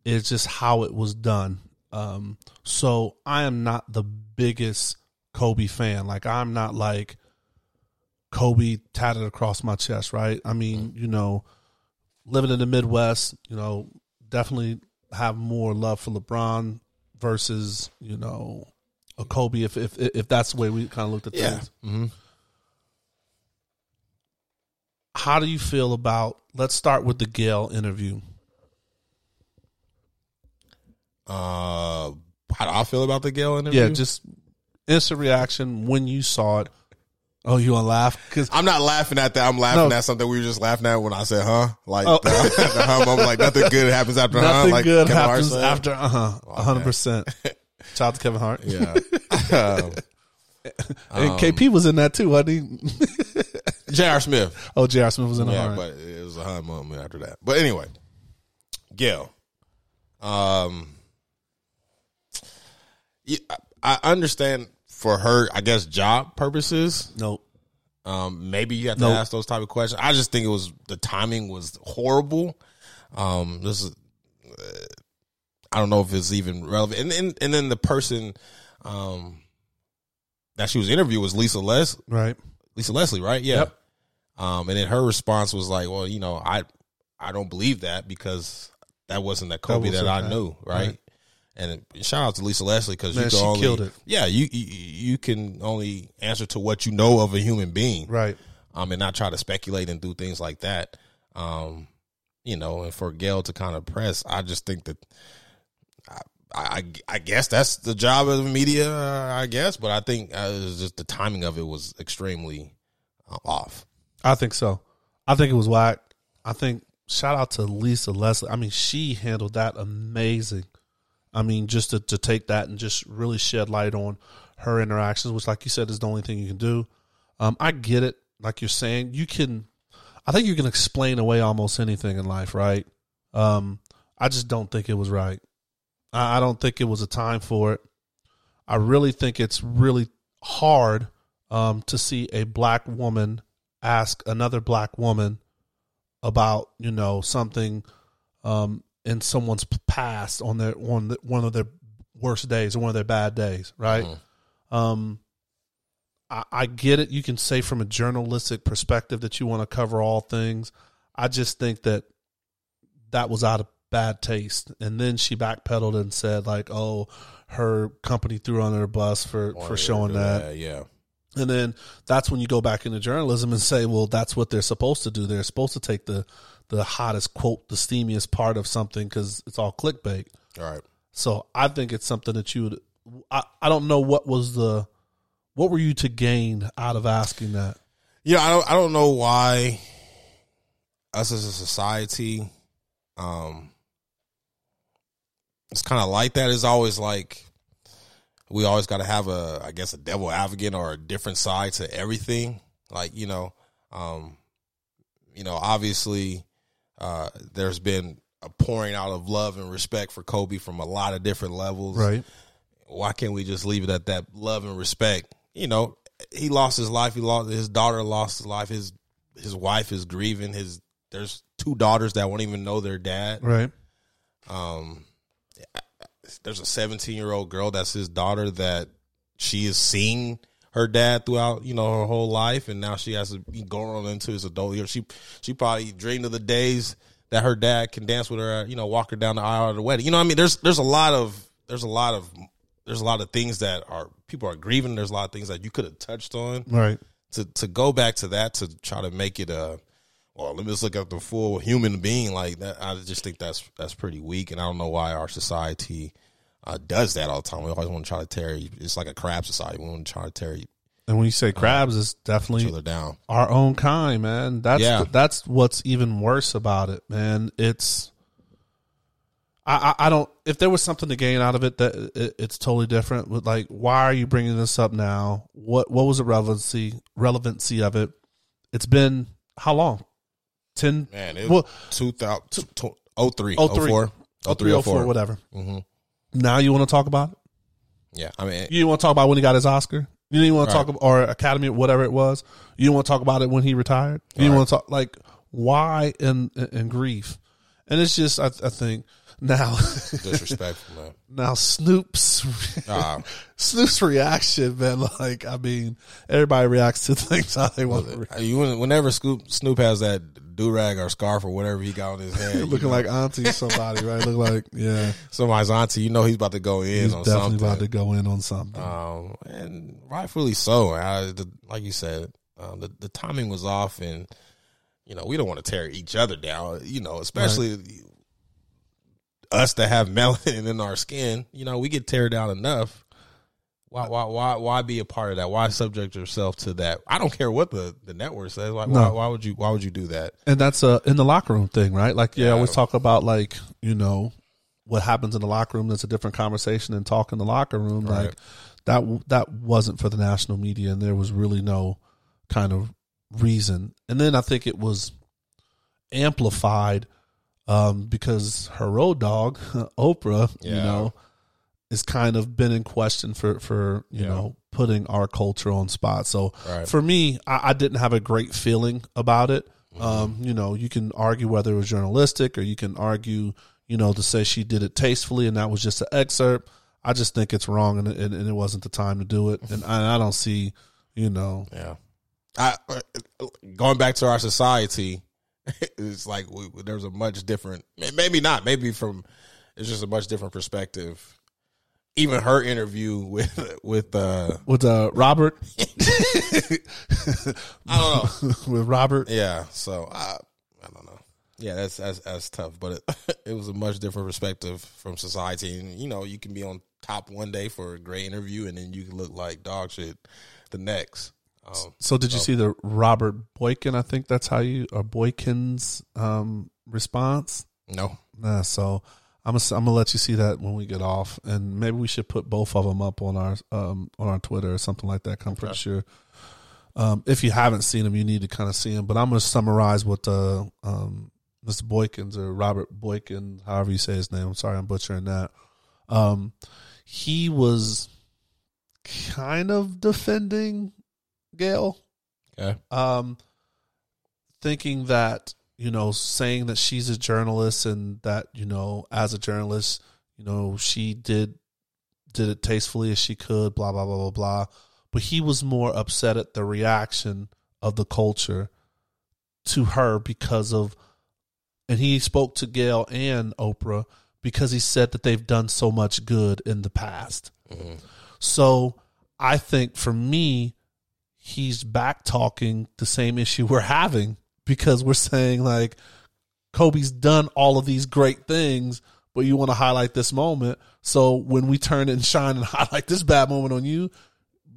is just how it was done. Um, so I am not the biggest Kobe fan. Like I'm not like Kobe tatted across my chest, right? I mean, you know, living in the Midwest, you know, definitely have more love for LeBron versus you know a Kobe. If if if that's the way we kind of looked at things. Mm-hmm. How do you feel about? Let's start with the Gayle interview. Uh, how do I feel about the Gayle interview? Yeah, just instant reaction when you saw it. Oh, you want to laugh? Because I'm not laughing at that. I'm laughing No. at something we were just laughing at when I said, "Huh?" Like Oh. the, the huh moment. Like nothing good happens after huh. nothing Like good Kevin happens said. after uh huh, hundred percent. Shout out to Kevin Hart. Yeah. Um, And KP was in that too, wasn't he? J.R. Smith. oh, J.R. Smith was in the Yeah, Hart. but it was a huh moment after that. But anyway, Gayle. Um, I I understand for her, I guess, job purposes. Nope. Um, maybe you have to Nope. ask those type of questions. I just think it was the timing was horrible. Um, this is, uh, I don't know if it's even relevant. And and, and then the person, um, that she was interviewed was Lisa Les Right. Lisa Leslie, right? Yeah. Yep. Um, and then her response was like, "Well, you know, I I don't believe that because that wasn't the Kobe that, wasn't I that. knew, right?" Right. And shout out to Lisa Leslie because you can she only killed it. yeah you, you you can only answer to what you know of a human being, Right. um, and not try to speculate and do things like that. Um, you know, and for Gayle to kind of press, I just think that I, I, I guess that's the job of the media, uh, I guess, but I think uh, it was just the timing of it was extremely uh, off. I think so. I think it was whack. I think shout out to Lisa Leslie. I mean, she handled that amazing. I mean, just to, to take that and just really shed light on her interactions, which, like you said, is the only thing you can do. Um, I get it. Like you're saying, you can. I think you can explain away almost anything in life, right? Um, I just don't think it was right. I, I don't think it was a time for it. I really think it's really hard um, to see a black woman ask another black woman about you know something um, in someone's past on their on the, one of their worst days or one of their bad days, right? Um, I, I get it. You can say from a journalistic perspective that you want to cover all things. I just think that that was out of bad taste. And then she backpedaled and said like, "Oh, her company threw her under the bus for for showing that." yeah. And then that's when you go back into journalism and say, well, that's what they're supposed to do. They're supposed to take the the hottest quote, the steamiest part of something because it's all clickbait. All right. So I think it's something that you would. I, I don't know what was the what were you to gain out of asking that. Yeah, I don't I don't know why us as a society um it's kind of like that. It's always like we always got to have a I guess a devil advocate or a different side to everything. Like, you know, um you know, obviously uh there's been a pouring out of love and respect for Kobe from a lot of different levels Right. why can't we just leave it at that love and respect? You know, he lost his life. He lost his daughter. Lost his life. His his wife is grieving. His there's two daughters that won't even know their dad. Right. Um, there's a 17 year old girl that's his daughter that she is seen her dad throughout you know her whole life, and now she has to be going on into his adult years. She she probably dreamed of the days that her dad can dance with her, you know, walk her down the aisle at the wedding. You know, what I mean, there's there's a lot of there's a lot of there's a lot of things that are people are grieving. There's a lot of things that you could have touched on Right. to to go back to that to try to make it a well, let me just look at the full human being like that. I just think that's that's pretty weak, and I don't know why our society uh, does that all the time. We always want to try to tear. It's like a crab society. We want to try to tear And when you say crabs, it's each definitely other down. our own kind, man. That's Yeah. that's what's even worse about it, man. It's I, I I don't if there was something to gain out of it that it, it's totally different. With like, why are you bringing this up now? What what was the relevancy relevancy of it? It's been how long? Ten Man, it well, was 2000, 03, 03, 04, 03, 04, 04. whatever. hmm Now you want to talk about it? Yeah, I mean, You want to talk about when he got his Oscar. You didn't want to Right. talk about or Academy, whatever it was. You want to talk about it when he retired. You Right. want to talk like why and and grief. And it's just I, I think now disrespectful, man. now Snoop's Snoop's reaction, man. Like I mean, everybody reacts to things how they want. to react. you whenever Scoop Snoop has that do rag or scarf or whatever he got on his head, you Looking know, like auntie somebody, right? Look like yeah, somebody's auntie, you know he's about to go in he's on definitely something. about to go in on something. Um, and rightfully so. I, the, like you said, um, the the timing was off, and you know we don't want to tear each other down. You know, especially us that have melanin in our skin. You know, we get tear down enough. Why, why, why, why be a part of that? Why subject yourself to that? I don't care what the, the network says. Like, No. why, why would you? Why would you do that? and that's uh in the locker room thing, right? Like, yeah, I always talk about like you know what happens in the locker room. That's a different conversation than talk in the locker room. Right. Like that that wasn't for the national media, and there was really no kind of reason. And then I think it was amplified um, because her road dog, Oprah, you know, is kind of been in question for for you Yeah. know putting our culture on spot. So Right. for me, I, I didn't have a great feeling about it. Mm-hmm. Um, you know, you can argue whether it was journalistic or you can argue, you know, to say she did it tastefully and that was just an excerpt. I just think it's wrong and, and, and it wasn't the time to do it. And I, I don't see, you know, Yeah. I, going back to our society, it's like we, there's a much different, maybe not, maybe from, it's just a much different perspective. Even her interview with, with, uh, with uh, Robert, I don't know. with Robert. Yeah. So I, I don't know. Yeah, that's, that's, that's tough, but it, it was a much different perspective from society. And, you know, you can be on top one day for a great interview and then you can look like dog shit the next. Um, So did you see the Robert Boykin? I think that's how you or Boykin's um, response. no. Nah, so I'm gonna I'm gonna let you see that when we get off, and maybe we should put both of them up on our um on our Twitter or something like that. I'm pretty sure. Um, if you haven't seen them, you need to kind of see them. But I'm gonna summarize what the um Mr. Boykins or Robert Boykin, however you say his name. I'm sorry, I'm butchering that. Um, he was kind of defending Gayle Okay. um, thinking that you know, saying that she's a journalist and that you know, as a journalist, you know, she did did it tastefully as she could, blah blah blah blah blah. But he was more upset at the reaction of the culture to her because of, and he spoke to Gayle and Oprah because he said that they've done so much good in the past. Mm-hmm. So I think for me, he's back talking the same issue we're having because we're saying like Kobe's done all of these great things, but you want to highlight this moment. So when we turn and shine and highlight this bad moment on you,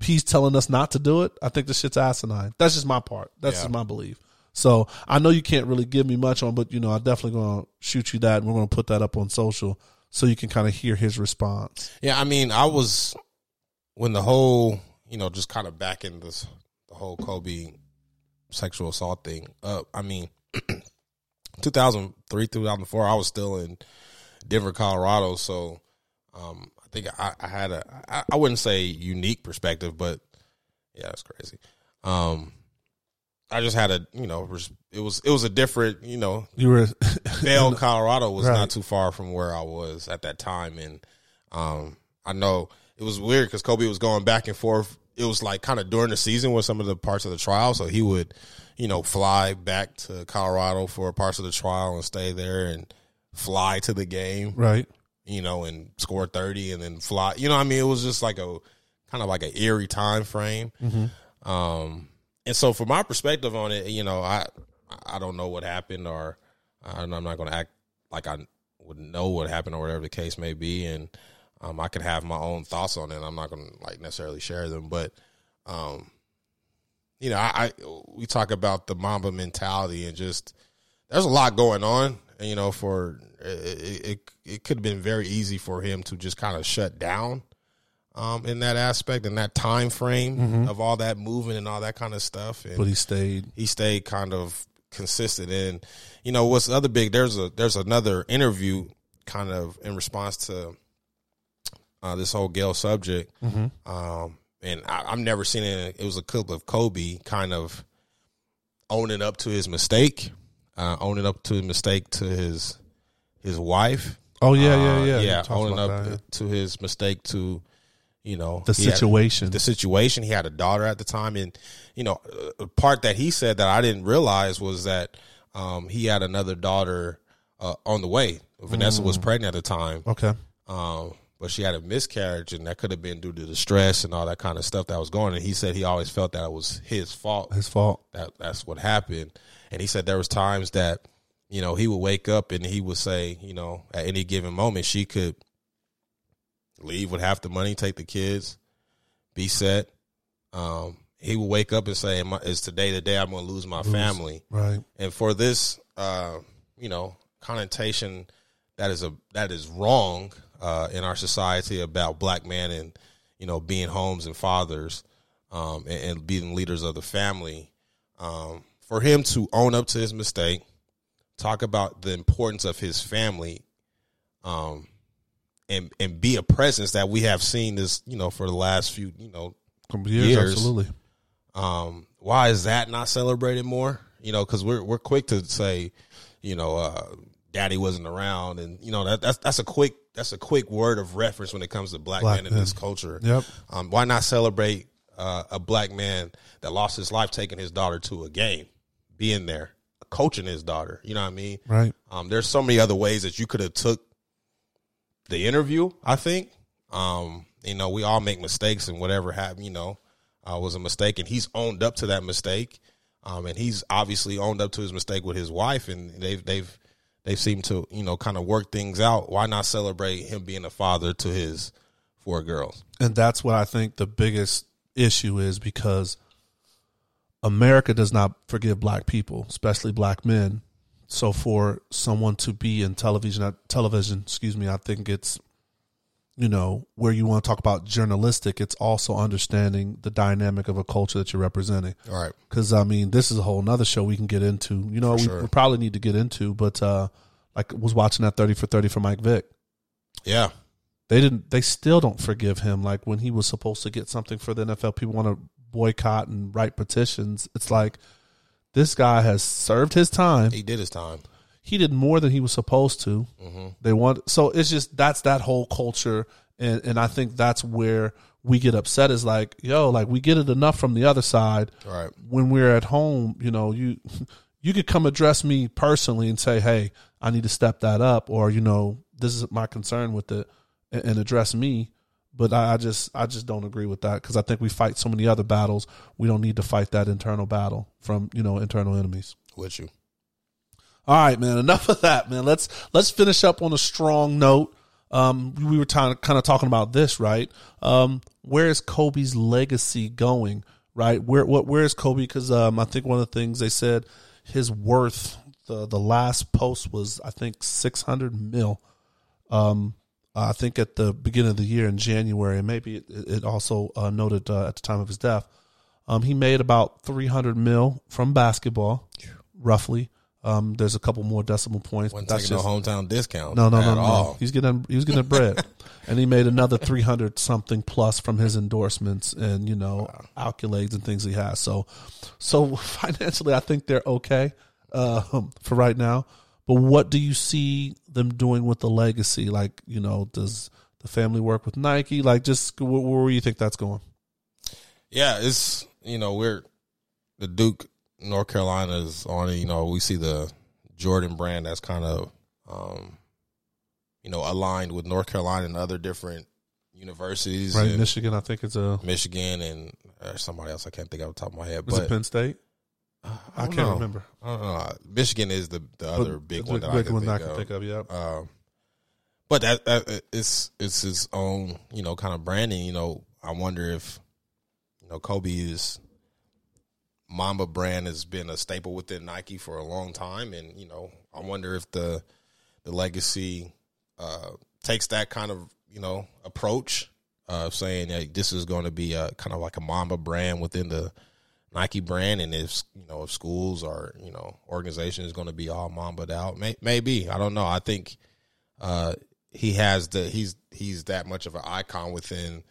he's telling us not to do it. I think this shit's asinine. That's just my part. That's Yeah. just my belief. So I know you can't really give me much on, but you know, I'm definitely gonna shoot you that and we're gonna put that up on social so you can kind of hear his response. Yeah, I mean, I was when the whole, you know, just kind of backing this the whole Kobe sexual assault thing up. I mean, 2003, 2004, I was still in Denver, Colorado, so um, I think I, I had a I, I wouldn't say unique perspective, but yeah, that's crazy. Um, I just had a you know it was it was a different you know You were Vail, Colorado was Right. not too far from where I was at that time, and um, I know it was weird because Kobe was going back and forth. It was like kind of during the season with some of the parts of the trial, so he would, you know, fly back to Colorado for parts of the trial and stay there and fly to the game, right. you know, and score thirty and then fly. You know, what I mean, it was just like a kind of like an eerie time frame. Um, and so from my perspective on it, you know, I I don't know what happened, or I'm not going to act like I would know what happened, or whatever the case may be, and um, I could have my own thoughts on it. I'm not going to like necessarily share them, but um, you know, I, I we talk about the Mamba mentality and just there's a lot going on. And, you know, for it, it, it could have been very easy for him to just kind of shut down um, in that aspect and that time frame of all that moving and all that kind of stuff. And But he stayed. he stayed kind of consistent. And you know, what's the other big? There's a there's another interview kind of in response to uh, this whole Gayle subject. Um, and I, I've never seen it. It was a clip of Kobe kind of owning up to his mistake, uh, owning up to his mistake to his his wife. Oh yeah, Uh, yeah, yeah. yeah, owning up that, yeah. to his mistake to, you know, the he had- situation. the situation. He had a daughter at the time, and you know, a part that he said that I didn't realize was that um, he had another daughter uh, on the way. Vanessa Mm. was pregnant at the time, okay. um, but she had a miscarriage, and that could have been due to the stress and all that kind of stuff that was going. on. And he said he always felt that it was his fault His fault. that that's what happened. And he said there was times that, you know, he would wake up and he would say, you know, at any given moment she could leave with half the money, take the kids, be set. Um, he would wake up and say, "Is today the day I'm going to lose my family?" Right. And for this, uh, you know, connotation that is a that is wrong uh, in our society about black men and you know being homes and fathers um, and, and being leaders of the family. Um, for him to own up to his mistake, talk about the importance of his family, um, and and be a presence that we have seen this, you know, for the last few, you know, years, Years. absolutely. um, why is that not celebrated more? You know, because we're we're quick to say, you know, uh, daddy wasn't around, and you know that that's that's a quick that's a quick word of reference when it comes to black, Black men in men. this culture. Yep. Um, why not celebrate uh, a black man that lost his life taking his daughter to a game, being there, coaching his daughter? You know what I mean? Right. Um, there's so many other ways that you could have took the interview. I think, um, you know, we all make mistakes, and whatever happened, you know, uh, was a mistake, and he's owned up to that mistake. Um, and he's obviously owned up to his mistake with his wife, and they've they've they seem to you know kind of work things out. Why not celebrate him being a father to his four girls? And that's what I think the biggest issue is because America does not forgive black people, especially black men. So for someone to be in television television, excuse me, I think it's you know, where you want to talk about journalistic, it's also understanding the dynamic of a culture that you're representing. All right, Because I mean, this is a whole nother show we can get into. You know, we, sure. we probably need to get into, but uh like was watching that thirty for thirty for Mike Vick. yeah, They didn't. They still don't forgive him. Like when he was supposed to get something for the NFL, people want to boycott and write petitions. It's like this guy has served his time. he did his time. He did more than he was supposed to. Mm-hmm. They want so it's just that's that whole culture, and and I think that's where we get upset. Is like yo, like we get it enough from the other side. Right. When we're at home, you know, you you could come address me personally and say, hey, I need to step that up, or you know, this is my concern with it, and, and address me. But I, I just I just don't agree with that because I think we fight so many other battles. We don't need to fight that internal battle from you know internal enemies. with you. All right, man. Enough of that, man. Let's let's finish up on a strong note. Um, we were kind of kind of talking about this, right? Um, where is Kobe's legacy going? Right? Where what where is Kobe? Because um, I think one of the things they said his worth the the last post was I think six hundred mil. Um, I think at the beginning of the year in January, and maybe it, it also uh, noted uh, at the time of his death, um, he made about three hundred mil from basketball, roughly. Um, there's a couple more decimal points. Wasn't that's just, no hometown discount. no, no, at no, no. all. He's getting he was getting bread, and he made another three hundred something plus from his endorsements and you know accolades and things he has. So, so financially, I think they're okay um, for right now. But what do you see them doing with the legacy? Like, you know, does the family work with Nike? Like, just where, where do you think that's going? Yeah, it's you know we're the Duke, North Carolina is on it. You know we see the Jordan brand that's kind of um, you know aligned with North Carolina and other different universities, Right, in Michigan. I think it's a. Michigan and uh, somebody else I can't think off the top of my head. Was but it Penn State? I, I can't know. remember. I don't know. Michigan is the the other But big the one that I big can one think I can of. think of. Yeah. Um, but that, that it's it's his own you know kind of branding. You know, I wonder if you know Kobe is Mamba brand has been a staple within Nike for a long time, and you know, I wonder if the the legacy uh, takes that kind of you know approach of saying that this is going to be a kind of like a Mamba brand within the Nike brand, and if you know if schools or you know organization is going to be all Mamba'd out, may, maybe I don't know. I think uh, he has the he's he's that much of an icon within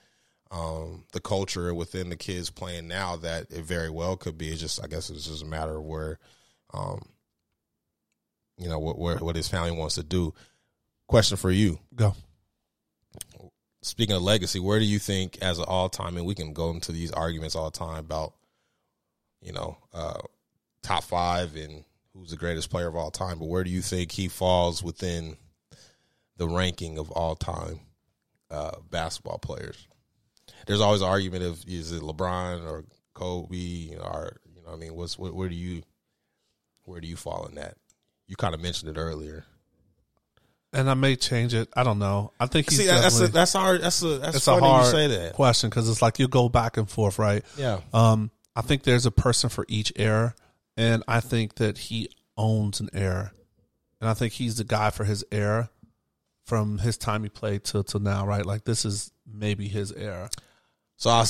um, the culture within the kids playing now that it very well could be. It's just I guess it's just a matter of where, um, you know, what where, what his family wants to do. Question for you: Go. Speaking of legacy, where do you think, as an all time, and we can go into these arguments all the time about, you know, uh, top five and who's the greatest player of all time, but where do you think he falls within the ranking of all time uh, basketball players? There's always an argument of is it LeBron or Kobe or you know what I mean what's where, where do you where do you fall in that? You kind of mentioned it earlier. And I may change it. I don't know. I think he's See, that's a, that's hard. That's a that's funny a hard you say that. question because it's like you go back and forth, right? Yeah. Um, I think there's a person for each era, and I think that he owns an era, and I think he's the guy for his era, from his time he played till till now, right? Like this is maybe his era, So I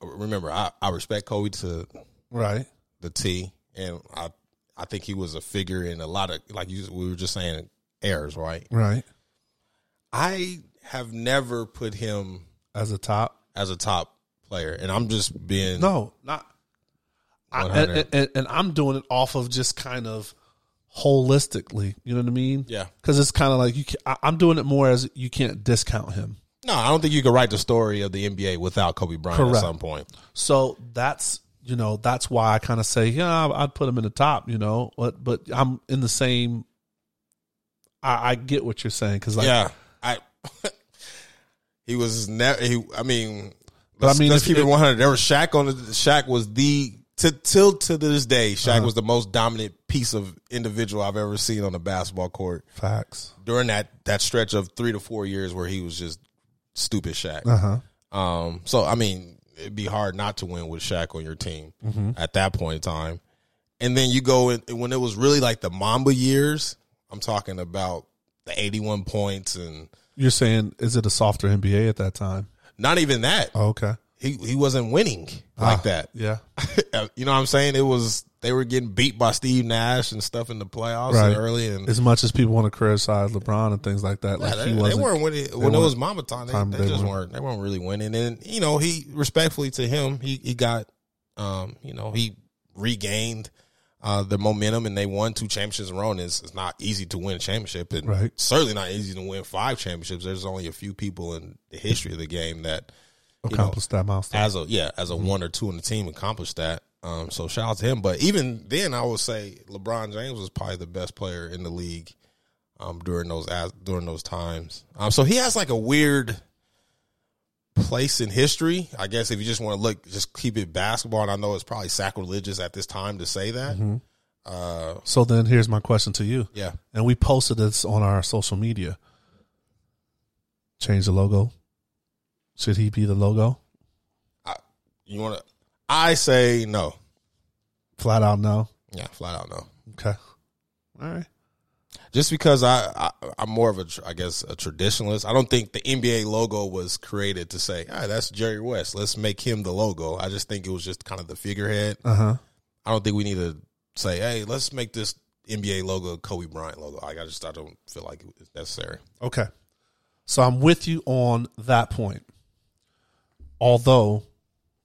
remember I, I respect Kobe to right? the T, and I I think he was a figure in a lot of like you we were just saying errors, right? Right. I have never put him As a top, as a top player, and I'm just being no, not. I, and, and, and I'm doing it off of just kind of holistically. You know what I mean? Yeah. Because it's kind of like you. Can, I, I'm doing it more as you can't discount him. No, I don't think you could write the story of the NBA without Kobe Bryant Correct. at some point. So that's you know that's why I kind of say yeah I'd put him in the top. You know, but but I'm in the same. I, I get what you're saying because like yeah, I. he was never. He. I mean, But I let's, mean, let's keep it 100. There was Shaq on the. Shaq was the to till to this day. Shaq Uh-huh. was the most dominant piece of individual I've ever seen on the basketball court facts. during that that stretch of three to four years where he was just stupid Shaq. Uh huh. Um, so I mean, it'd be hard not to win with Shaq on your team Mm-hmm. at that point in time. And then you go in when it was really like the Mamba years. I'm talking about the 81 points and You're saying is it a softer NBA at that time? not even that. Oh, okay. He he wasn't winning like Ah, that. Yeah. you know what I'm saying? It was they were getting beat by Steve Nash and stuff in the playoffs Right. and early and As much as people want to criticize LeBron and things like that, Yeah, like they, he wasn't. They weren't winning when it was Mamba time. They, time they they just weren't. weren't. They weren't really winning. And you know, he respectfully to him, he he got, um, you know, he regained uh, the momentum, and they won two championships in a row. And it's, it's not easy to win a championship, and Right. certainly not easy to win five championships. There's only a few people in the history of the game that you know, accomplished that milestone. as a yeah as a Mm-hmm. one or two in the team accomplished that. Um, so shout out to him. But even then, I would say LeBron James was probably the best player in the league um, during those during those times. Um, so he has like a weird place in history. I guess if you just want to look, just keep it basketball. And I know it's probably sacrilegious at this time to say that. Mm-hmm. Uh, so then here's my question to you, yeah, and we posted this on our social media. Change the logo. Should he be the logo? you want to? I say no. Flat out no. Yeah, flat out no. Okay. All right. just because I, I I'm more of a I guess a traditionalist. I don't think the NBA logo was created to say, "Ah, that's Jerry West. Let's make him the logo." I just think it was just kind of the figurehead. Uh huh. I don't think we need to say, "Hey, let's make this NBA logo Kobe Bryant logo." Like I just I don't feel like it's necessary. Okay. So I'm with you on that point. Although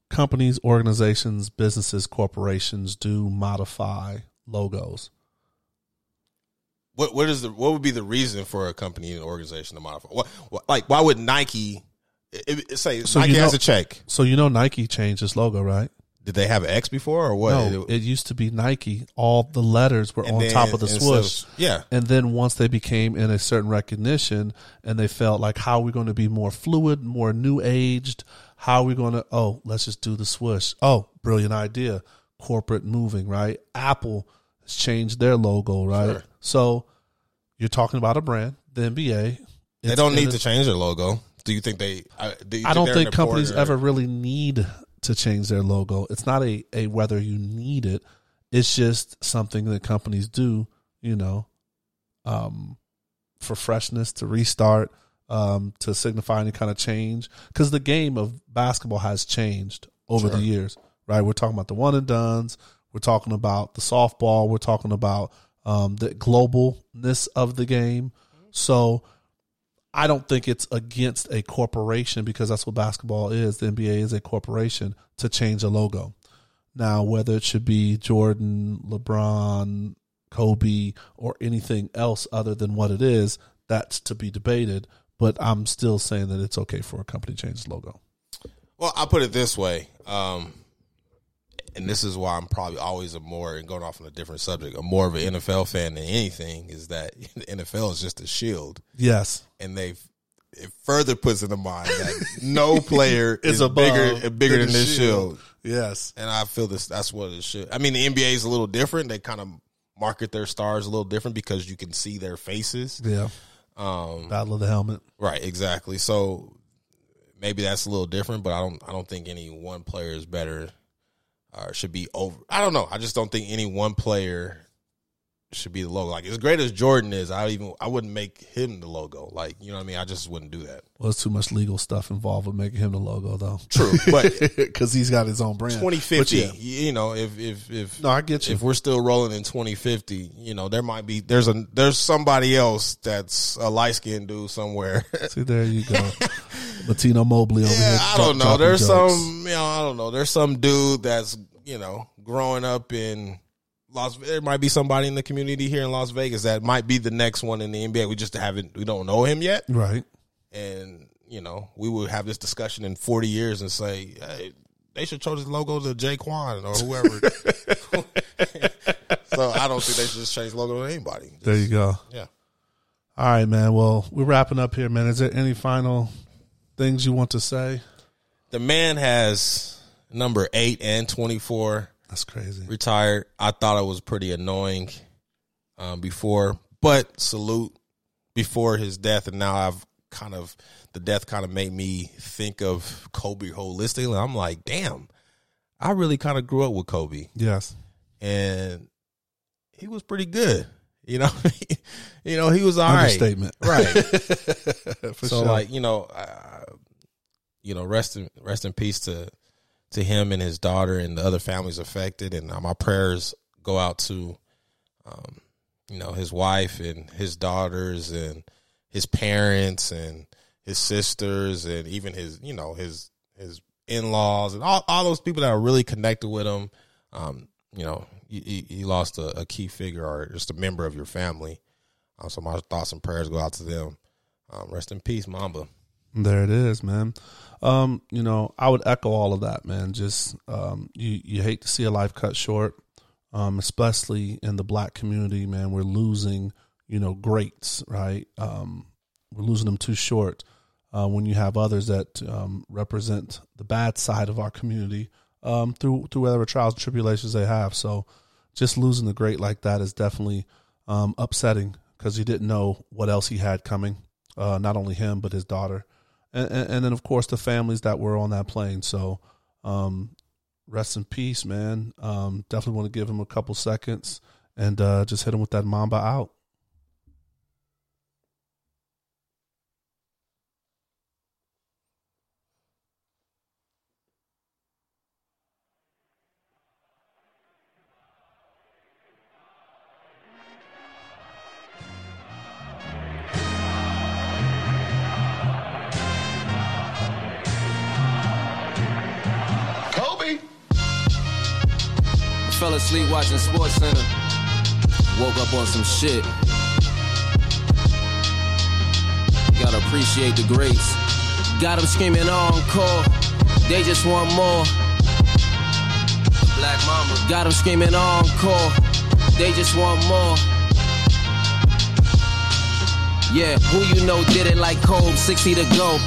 companies, organizations, businesses, corporations do modify logos. What what is the what would be the reason for a company and organization to modify? What, what like why would Nike it, it- say So Nike you has a check? So you know Nike changed its logo, right? Did they have an X before or what? no, it used to be Nike. All the letters were on then top of the swoosh. yeah. And then once they became in a certain recognition and they felt like how are we going to be more fluid, more new aged? How are we going to oh, let's just do the swoosh. Oh, brilliant idea. Corporate moving, right? Apple has changed their logo, right? Sure. So you're talking about a brand, the NBA. They don't need to change their logo. Do you think they? Do you I don't think companies ever really need to change their logo. It's not a, a whether you need it. It's just something that companies do, you know, um, for freshness to restart, um, to signify any kind of change. Because the game of basketball has changed over Sure. the years, right? We're talking about the one and dones. We're talking about the softball. We're talking about um, the globalness of the game. So I don't think it's against a corporation because that's what basketball is. The NBA is a corporation to change a logo. Now, whether it should be Jordan, LeBron, Kobe, or anything else other than what it is, that's to be debated. But I'm still saying that it's okay for a company to change its logo. Well, I'll put it this way. Um, and this is why I'm probably always a more, and going off on a different subject, a more of an NFL fan than anything, is that the NFL is just a shield. Yes. And they've, it further puts in the mind that no player Is above bigger, bigger than than this shield. shield. Yes. And I feel this, that's what it should. I mean, the NBA is a little different. They kind of market their stars a little different because you can see their faces. Yeah. Um, Battle of the helmet. Right, exactly. So maybe that's a little different, but I don't I don't think any one player is better or should be over. I don't know. I just don't think any one player should be the logo. Like as great as Jordan is, I even I wouldn't make him the logo. Like you know what I mean? I just wouldn't do that. Well, there's too much legal stuff involved with making him the logo, though. True, but because he's got his own brand. 2050, But yeah. you know, if if if No, I get you. if we're still rolling in 2050, you know, there might be there's a there's somebody else that's a light skinned dude somewhere. See, there you go. Latino Mobley over here. I don't know. There's jokes. some, you know, I don't know. There's some dude that's, you know, growing up in Las. There might be somebody in the community here in Las Vegas that might be the next one in the NBA. We just haven't, we don't know him yet, Right. and you know, we will have this discussion in 40 years and say, hey, they should change the logo to Jaquan or whoever. so I don't think they should just change the logo to anybody. There you go. Yeah. All right, man. Well, we're wrapping up here, man. Is there any final things you want to say? The man has number eight and 24. That's crazy. retired. I thought it was pretty annoying um, before, but salute before his death, and now I've kind of the death kind of made me think of Kobe holistically. I'm like, damn, I really kind of grew up with Kobe, Yes. and he was pretty good. You know, you know, he was all right, Understatement. right? So sure. like you know, uh, you know, rest in rest in peace to to him and his daughter and the other families affected, and uh, my prayers go out to, um, you know, his wife and his daughters and his parents and his sisters and even his you know his his in laws and all all those people that are really connected with him. Um, you know, you, lost a, a key figure or just a member of your family. Uh, so my thoughts and prayers go out to them. Um, rest in peace, Mamba. There it is, man. Um, you know, I would echo all of that, man. Just um, you you hate to see a life cut short, um, especially in the black community, man. We're losing, you know, greats, right? Um, we're losing them too short. Uh, when you have others that um, represent the bad side of our community um, through through whatever trials and tribulations they have. So, just losing the great like that is definitely um, upsetting because he didn't know what else he had coming. Uh, not only him, but his daughter and, and, then of course the families that were on that plane. So, um, rest in peace, man. Um, definitely want to give him a couple seconds and uh, just hit him with that Mamba out. Fell asleep watching SportsCenter. Woke up on some shit. Gotta appreciate the greats. Got them screaming encore. They just want more. Black Mamba. Got them screaming encore. They just want more. Yeah, who you know did it like cold, 60 to go.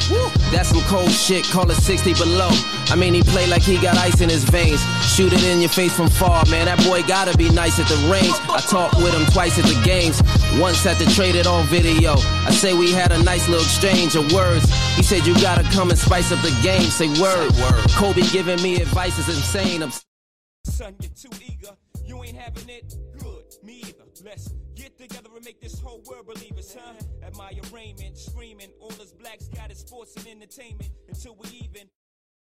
That's some cold shit, call it 60 below. I mean, he play like he got ice in his veins. Shoot it in your face from far, man. That boy gotta be nice at the range. I talked with him twice at the games. Once had to trade it on video. I say we had a nice little exchange of words. He said you gotta come and spice up the game. Say word. word Kobe giving me advice is insane. I'm Son, you're too eager. You ain't having it? Good. Me either. Get together and make this whole world believe believers, huh? At my arraignment, screaming. All us blacks got is sports and entertainment until we even.